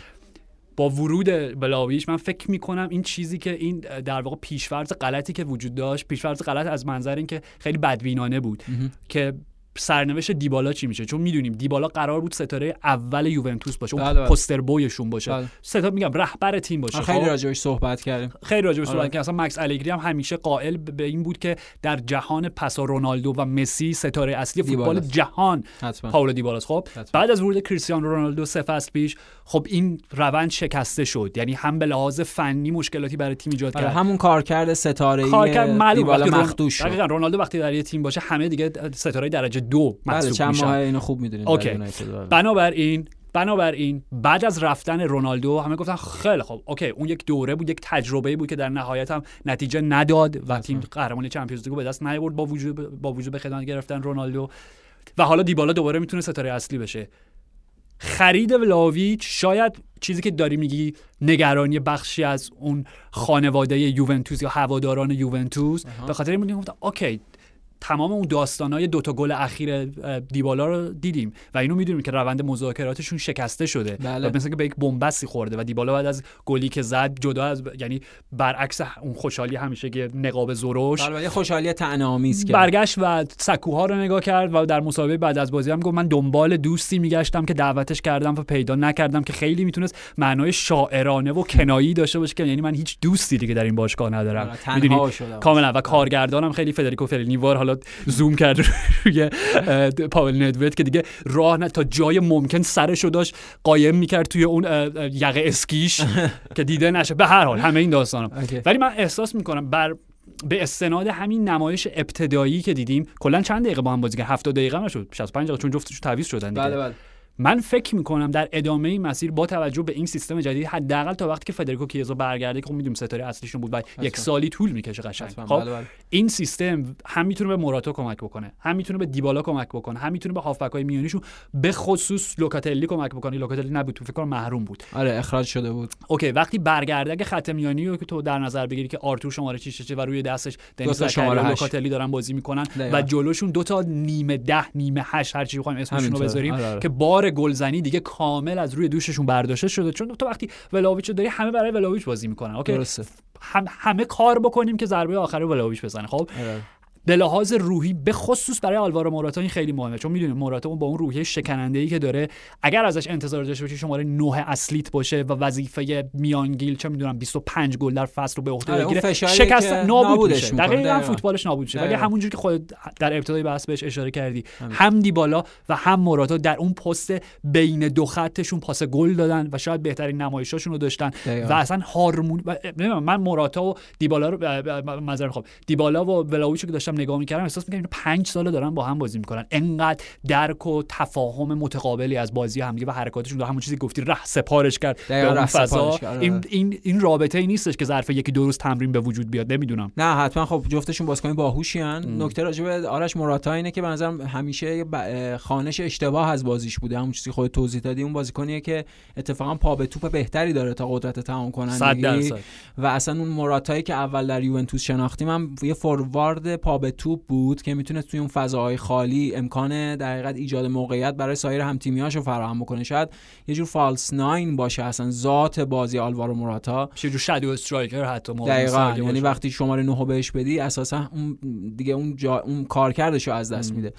با ورود بلاویش من فکر می‌کنم این چیزی که این در واقع پیشفرض غلطی که وجود داشت پیشفرض غلط از منظر اینکه خیلی بدبینانه بود که سرنوشت دیبالا چی میشه چون می‌دونیم دیبالا قرار بود ستاره اول یوونتوس باشه اون بله، بله. پوستر بویشون باشه بله. ستاره میگم رهبر تیم باشه خیلی خب؟ راجبش صحبت کردیم خیلی راجع به آره. صحبت که اصلا مکس الگری هم همیشه قائل به این بود که در جهان پسا رونالدو و مسی ستاره اصلی فوتبال. جهان حتما پائولو دیبالاست خب حتما. بعد از ورود کریستیانو رونالدو سه فصل پیش خب این روند شکسته شد یعنی هم به لحاظ فنی مشکلاتی برای تیم ایجاد آره، کرد همون کارکرد ستاره کارکرد معلوم دیبالا مخدوش شد دقیقاً رونالدو وقتی در یه تیم باشه همه دیگه ستاره درجه دو. بله چند ماه اینو خوب می‌دونید okay. یونایتد، بله. بنابراین بنابراین بعد از رفتن رونالدو همه گفتن خیلی خب okay اون یک دوره بود یک تجربه بود که در نهایت هم نتیجه نداد و تیم قهرمانی چمپیونز لیگو به دست نیاورد با وجود با وجود به خدمت گرفتن رونالدو. و حالا دیبالا دوباره می‌تونه ستاره اصلی بشه. خرید ولاویچ شاید چیزی که داری میگی نگرانی بخشی از اون خانواده یوونتوس یا هواداران یوونتوس. به خاطر این بود که گفتن اوکی تمام اون داستانای دوتا گل اخیر دیبالا رو دیدیم و اینو می‌دونیم که روند مذاکراتشون شکسته شده. بله. و مثل که به یک بنبستی خورده و دیبالا بعد از گلی که زد جدا از یعنی برعکس اون خوشحالی همیشه که نقاب زروش بله، خوشحالی طعنه‌آمیز کرد. برگشت و سکوها رو نگاه کرد و در مسابقه بعد از بازی هم گفت من دنبال دوستی میگشتم که دعوتش کردم و پیدا نکردم که خیلی می‌تونست معنای شاعرانه و کنایی داشته باشه که یعنی من هیچ دوستی دیگه در این باشگاه ندارم. آره، می‌دونی؟ کاملا. و کارگردانم خیلی فدریکو فرینیوار حالا زوم کرد روی پاول ندوت که دیگه راه نه تا جای ممکن سرشو داشت قایم می‌کرد توی اون یقه اسکیش که دیده نشه. به هر حال همه این داستانا. ولی من احساس می‌کنم بر به استناد همین نمایش ابتدایی که دیدیم کلا چند دقیقه با هم بازی کردن؟ 70 دقیقه نشد. 65 دقیقه چون جفتشون تعویض شدن دیگه. بله بله. من فکر می‌کنم در ادامه این مسیر با توجه به این سیستم جدید حداقل تا وقتی که فدریکو کیزا برگرده که خب می‌دونیم ستاره اصلیشون بود و یک سالی طول می‌کشه قشنگ خب بله، بله. این سیستم هم می‌تونه به موراتا کمک بکنه هم می‌تونه به دیبالا کمک بکنه هم می‌تونه به هافبک های میانیشون به خصوص لوکاتلی کمک بکنه لوکاتلی نبود تو فکر کنم محروم بود آره اخراج شده بود okay وقتی برگرده اگه خط میانی رو که تو در نظر بگیری که آرتور شماره 6 و روی دستش دنیس تا شماره. لوکاتلی دارن بازی می‌کنن. و جلوشون دو تا نیمه ده نیمه هشت هر چی بخوایم اسمشون رو. بذاریم آره، آره. که بار گلزنی دیگه کامل از روی دوششون برداشته شده چون تو وقتی ولاویچ رو داری همه برای ولاویچ بازی می‌کنن okay؟ هم همه کار بکنیم که ضربه آخر رو ولاویچ بزنه خب؟ آره. به لحاظ روحی به خصوص برای آلوارو موراتا این خیلی مهمه چون می‌دونیم موراتا اون با اون روحیه شکننده ای که داره اگر ازش انتظار داشته باشی شماره 9 اصلیت باشه و وظیفه میانگیل چه می‌دونم 25 گل در فصل رو به عهده آره، بگیره شکست نابود نابودش میشه. دقیقاً دقیقاً. فوتبالش نابود میشه ولی. همونجور که خودت در ابتدای بحث بهش اشاره کردی هم دیبالا و هم موراتا در اون پست بین دو خطشون پاس گل دادن و شاید بهترین نمایشاشون رو داشتن دقیقاً. و اصلا هارمون و- نمی‌دونم، من موراتا و دیبالا رو معذرت خب دیبالا و ولاویچو که داشتم نگاه می‌کردم احساس می‌کردم پنج ساله دارن با هم بازی می‌کنن. انقدر درک و تفاهم متقابلی از بازی همدیگه و حرکاتشون داره. همون چیزی گفتی ره سپارش کرد به دقیقاً اون فضا. آره. این این این رابطه ای نیستش که ظرف یکی دو روز تمرین به وجود بیاد. نمی‌دونم. نه حتما خب جفتشون بازیکن باهوشی ان نکته راجع به آرش موراتا اینه که به نظرم همیشه خانش اشتباه از بازیش بوده. همون چیزی که خودت توضیح دادی اون بازیکنیه که اتفاقا پا به توپ بهتری داره تا قدرت تمام کنندگی. و اصلا اون مراتایی که اول در یوونتوس شناختیم هم یه فوروارد پا به توپ بود که می‌تونه توی اون فضاهای خالی امکان در حقیقت ایجاد موقعیت برای سایر همتیمیاشو فراهم بکنه شاید یه جور فالس ناین باشه اصلا ذات بازی آلوارو موراتا میشه جو شادو استرایکر حتی دقیقا یعنی. وقتی شماره 9 بهش بدی اساسا اون دیگه اون جا اون کارکردش رو از دست. میده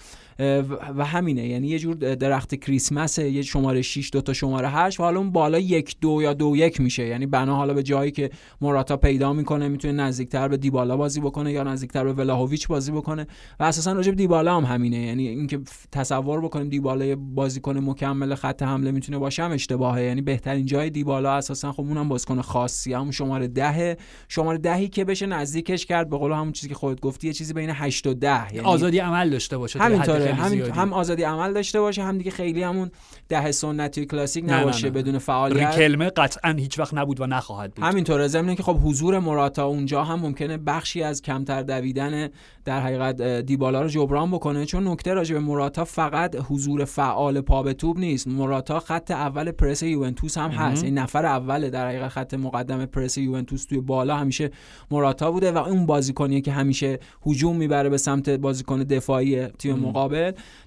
و همینه. یعنی یه جور درخت کریسمس یه شماره 6 دو تا شماره 8 و حالا اون بالا یک دو یا دو یک میشه. یعنی بنا حالا به جایی که موراتا پیدا می‌کنه می‌تونه نزدیکتر به دیبالا بازی بکنه یا نزدیکتر به ولاهویچ بازی بکنه. و اساسا راجع به دیبالا هم همینه. یعنی اینکه تصور بکنیم دیبالا بازیکن مکمل خط حمله می‌تونه باشه هم اشتباهه. یعنی بهترین جای دیبالا اساسا خب اونم بازیکن خاصی هم شماره ده شماره دهی که بشه نزدیکش کرد به قول همون چیزی که خودت گفتی یه چیزی بین 8 و 10 یعنی آزادی عمل داشته باشه همینطوره هم, هم آزادی عمل داشته باشه هم دیگه خیلی همون ده سنتی کلاسیک نباشه نه نه نه. بدون فعالیت. کلمه قطعا هیچ وقت نبود و نخواهد بود. همینطوره ضمن که خب حضور مراتا اونجا هم ممکنه بخشی از کمتر دویدن در حقیقت دیبالا رو جبران بکنه چون نکته راجع به مراتا فقط حضور فعال پا به توپ نیست. مراتا خط اول پرس یوونتوس هم هست. این نفر اول در حقیقت خط مقدم پرس یوونتوس توی بالا همیشه مراتا بوده و اون بازیکنیه که همیشه هجوم می‌بره به سمت بازیکن دفاعی تیم مقابل.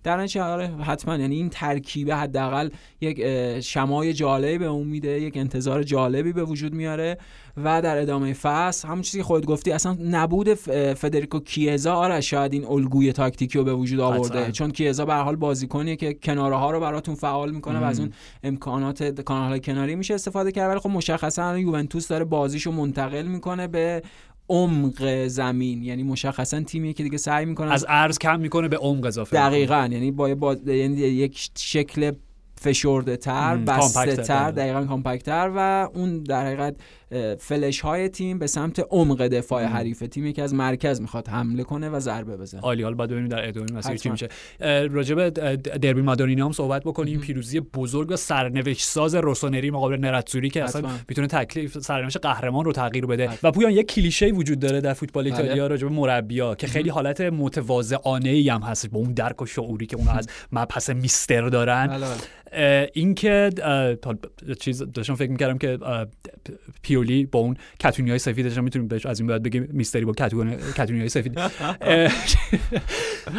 در نتیجه آره، حتما. یعنی این ترکیبه حداقل یک شمای جالبی به اون میده یک انتظار جالبی به وجود میاره و در ادامه فصل همون چیزی که خودت گفتی اصلا نبود فدریکو کیزا. آره شاید این الگوی تاکتیکی رو به وجود آورده چون کیزا به حال بازیکنیه که کناره ها رو براتون فعال می‌کنه و از اون امکانات کانال کناری میشه استفاده کرد. ولی خب مشخصا یوونتوس داره بازیشو منتقل می‌کنه به عمق زمین. یعنی مشخصا تیمی که دیگه سعی می‌کنه از ارز کم می‌کنه به عمق اضافه. دقیقا. یعنی با, با یعنی یک شکل فشرده تر بسته تر دقیقا کامپکتر و اون در حقیقت فلش های تیم به سمت عمق دفاع حریف تیم که از مرکز می‌خواد حمله کنه و ضربه بزنه. عالی حالا بعد ببینیم در ادامه مسیر چی میشه راجب دربی مادونینا هم صحبت بکنیم. پیروزی بزرگ و سرنوشت ساز روسونری مقابل نراتسوری که اصلا می‌تونه تکلیف سرنوشت قهرمان رو تغییر بده. و پویان یک کلیشه وجود داره در فوتبال بله. ایتالیا راجب مربیا که خیلی حالت متواضعانه ای هم هست با اون درک و شعوری که اونها از مبحث میستر دارن. بله، بله. اینکه چیز داشتم فکر می‌کردم که پیولی با اون کتونی های سفیدش می‌تونیم بهش از این بعد بگیم میستری با کتونی های سفید.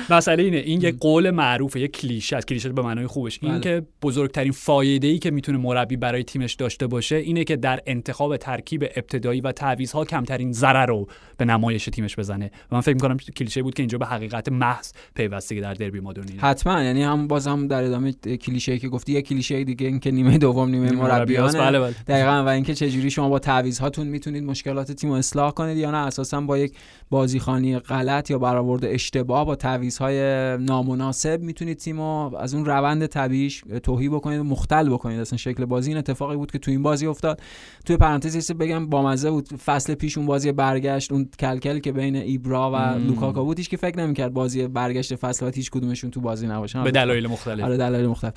مسئله اینه این یک قول معروفه یک کلیشه از کلیشه به معنای خوبش. این بله. که بزرگترین فایده ای که می‌تونه مربی برای تیمش داشته باشه اینه که در انتخاب ترکیب ابتدایی و تعویضها کمترین ضرر رو به نمایش تیمش بزنه. و من فکر می‌کنم کلیشه بود که اینجا به حقیقت محض پیوسته در دربی مادونی حتما. یعنی هم باز هم در ادامه کلیشه که گفتی یک کلیشه دیگه اینکه نیمه دوم نیمه مربیانه. بله بله. دقیقاً و اینکه چجوری شما با هاتون می‌تونید مشکلات تیم رو اصلاح کنید یا نه. اساسا با یک بازیخانی غلط یا برآورد اشتباه با های نامناسب می‌تونید تیم رو از اون روند طبیعیش توهی بکنید و مختل بکنید. اصلا شکل بازی این اتفاقی بود که تو این بازی افتاد. توی پرانتز بگم بامزه بود. فصل پیش اون بازی برگشت اون کلکل که بین ایبرا و لوکاکو بود هیچ که فکر نمی‌کرد بازی برگشت فصل هیچ کدومشون تو بازی نباشن به دلایل مختلف. آره دلایل مختلف.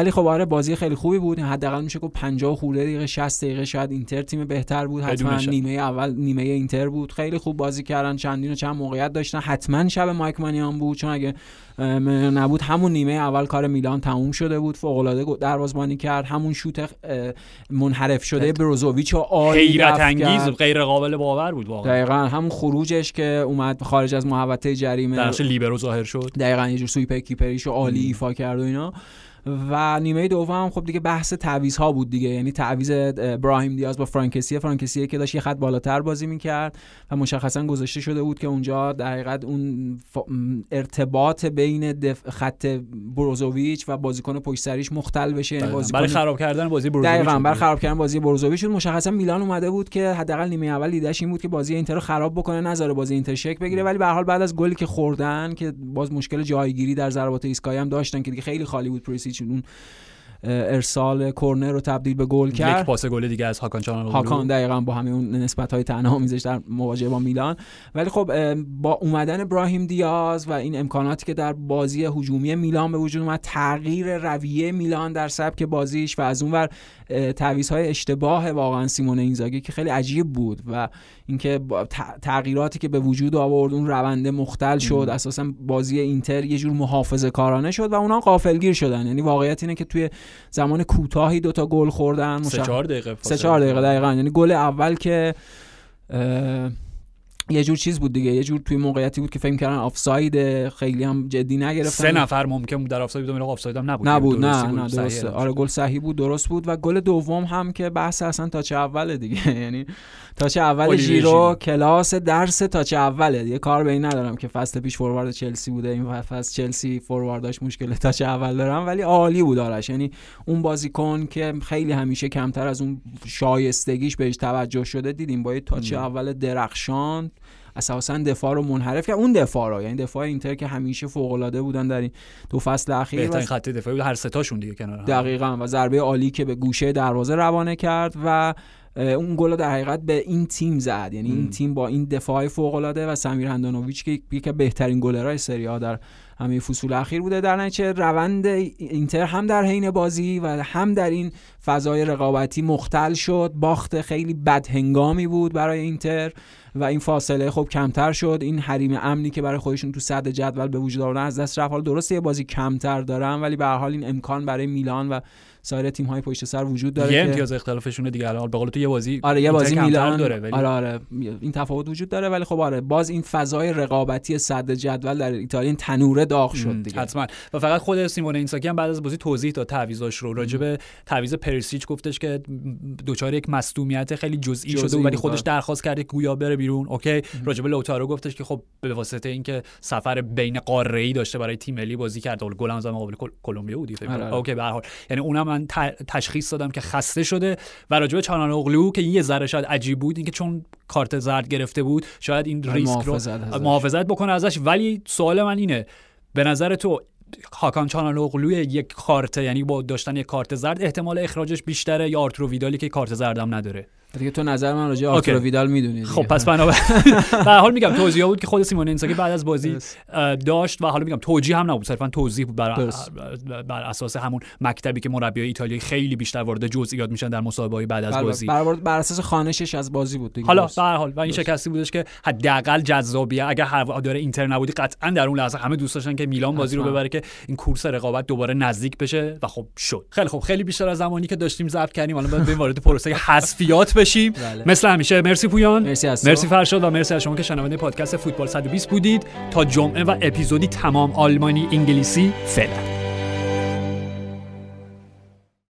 ولی خب آره بازی خیلی خوبی بود. حداقل میشه گفت 50 خورده دقیقه 60 دقیقه شاید اینتر تیم بهتر بود. حتما نیمه اول نیمه اینتر بود. خیلی خوب بازی کردن. چندین و چند موقعیت داشتن. حتما شب مایک مانیان بود. چون اگه نبود همون نیمه اول کار میلان تموم شده بود. فوق العاده دروازه‌بانی کرد. همون شوت منحرف شده بروزوویچ و حیرت انگیز غیر قابل باور بود واقعا. دقیقاً. همون خروجش که اومد خارج از محوطه جریمه درش لیبرو ظاهر شد. دقیقاً یه جور sweeper keeper یشو عالی ایفا کرد و اینا. و نیمه دوم خب دیگه بحث تعویض ها بود دیگه. یعنی تعویض براهیم دیاز با فرانک کسی فرانک کسی که داشت یه خط بالاتر بازی می‌کرد و مشخصا گذاشته شده بود که اونجا در حقیقت اون ارتباط بین خط بروزوویچ و بازیکن پشت سریش مختل بشه. یعنی بازیکن برای خراب کردن بازی بروزوویچ دقیقاً برای خراب کردن بازی بروزوویچ مشخصا میلان اومده بود که حداقل نیمه اول ایدهش این بود که بازی اینتر رو خراب بکنه نذاره بازی اینتر شکل بگیره. ولی به هر حال بعد از گلی که خوردن که باز مشکل جایگیری در ضربات ایستگاهی هم داشتن که دیگه خیلی خالی بود پریسیچ اون ارسال کرنر رو تبدیل به گل کرد. یک پاس گل دیگه از هاکان چانالوگلو هاکان دقیقا با همین اون نسبت های تنها میزش در مواجهه با میلان. ولی خب با اومدن براهیم دیاز و این امکاناتی که در بازی هجومی میلان به وجود اومد تغییر رویه میلان در سبک بازیش و از اونور تعویض های اشتباه واقعا سیمون اینزاگی که خیلی عجیب بود و اینکه تغییراتی که به وجود آورد اون رونده مختل شد اساسا بازی اینتر یه جور محافظه کارانه شد و اونا غافلگیر شدن. یعنی واقعیت اینه که توی زمان کوتاهی دوتا گل خوردن سه چهار دقیقه سه چهار دقیقه دقیقا. یعنی گل اول که یه جور چیز بود دیگه یه جور توی موقعیتی بود که فکر کردن آفساید خیلی هم جدی نگرفتن. سه نفر ممکن بود در آفساید بود آفساید هم نبود. نبود نه نه درسته. آره گل صحیح بود درست بود. و گل دوم هم که بحث اصلا touch اوله دیگه. یعنی touch اول ژیرو کلاس درس touch اوله. دیگه کار به این ندارم که فصل پیش فوروارد چلسی بوده. این فصل چلسی فوروارداش مشکل touch اول دارن ولی عالی بود آرش. یعنی اون بازیکن که خیلی همیشه کمتر از اون شایستگیش بهش توجه شده دیدیم با یه تاچ اول درخشان. اساسا دفاع رو منحرف کرد. اون دفاع رو یعنی دفاع اینتر که همیشه فوق العاده بودن در این دو فصل اخیر بهترین خط دفاعی بود. هر سه تاشون دیگه کنار دقیقاً. و ضربه عالی که به گوشه دروازه روانه کرد و اون گل در حقیقت به این تیم زد. یعنی این تیم با این دفاع فوق العاده و سمیر هندانویچ که یکی بهترین گلرهای سری ها در همه فصول اخیر بوده. در نتیجه روند اینتر هم در حین بازی و هم در این فضای رقابتی مختل شد. باخت خیلی بد هنگامی بود برای اینتر و این فاصله خب کمتر شد. این حریم امنی که برای خودشون تو صد جدول به وجود آوردن از دست رفت. حالا درسته یه بازی کمتر دارن ولی به هر حال این امکان برای میلان و سایر تیم های پشت سر وجود داره یه امتیاز اختلافشون دیگه. الان به قول تو یه بازی آره یه بازی میلان. داره ولی... آره آره. این تفاوت وجود داره ولی خب آره باز این فضای رقابتی صدر جدول در ایتالیا تنورش داغ شد دیگه. حتما. و فقط خود سیمون اینزاگی هم بعد از بازی توضیح داد تعویضاش رو. راجع به تعویض پریسیچ گفتش که دوچار یک مصدومیت خیلی جزئی شده ولی خودش درخواست کرد گویا بره بیرون. OK. راجع به لوتارو گفتش که خب به واسطه اینکه سفر بین قاره ای داشته برای تیم ملی بازی کرد. گل هم مقابل کلمبیا بود آره. OK به هر حال. یعنی اونم من تشخیص دادم که خسته شده و راجع به چالهان اوغلو که یه ذره شاید عجیب بود اینکه چون کارت زرد گرفته بود شاید این ریسک رو محافظت بکنه ازش. ولی سوال من اینه به نظر تو هاکان چالهان اوغلوی یک کارت یعنی با داشتن یک کارت زرد احتمال اخراجش بیشتره یا آرتورو ویدالی که کارت زردم نداره؟ دیگه تو نظر من راجع آرتورو ویدال می‌دونی خب پس بنابراین در حال میگم توضیح بود که خود سیمون اینزاگی بعد از بازی داشت و حالا میگم توجیه هم نبود صرفا توضیح بود بر, بر اساس همون مکتبی که مربیای ایتالیایی خیلی بیشتر وارد جزئیات میشن در مصاحبه بعد از بازی. بر, بر اساس خانشش از بازی بود دیگه. حالا به هر حال و این شکستی بودش که حداقل جذابیه. اگر هوادار اینتر نبودی قطعا در اون لحظه همه دوست داشتن که میلان بازی رو ببره که این کورس رقابت دوباره نزدیک بشه و خب شد. خیلی خب خیلی بیشتر از زمانی که داشتیم ضبط کردیم حالا باید وارد پروسه حذفیات بشیم بله. مثل همیشه. مرسی پویان. مرسی, مرسی فرشاد و مرسی از شما که شنونده پادکست فوتبال 120 بودید. تا جمعه و اپیزودی تمام آلمانی انگلیسی فعلا.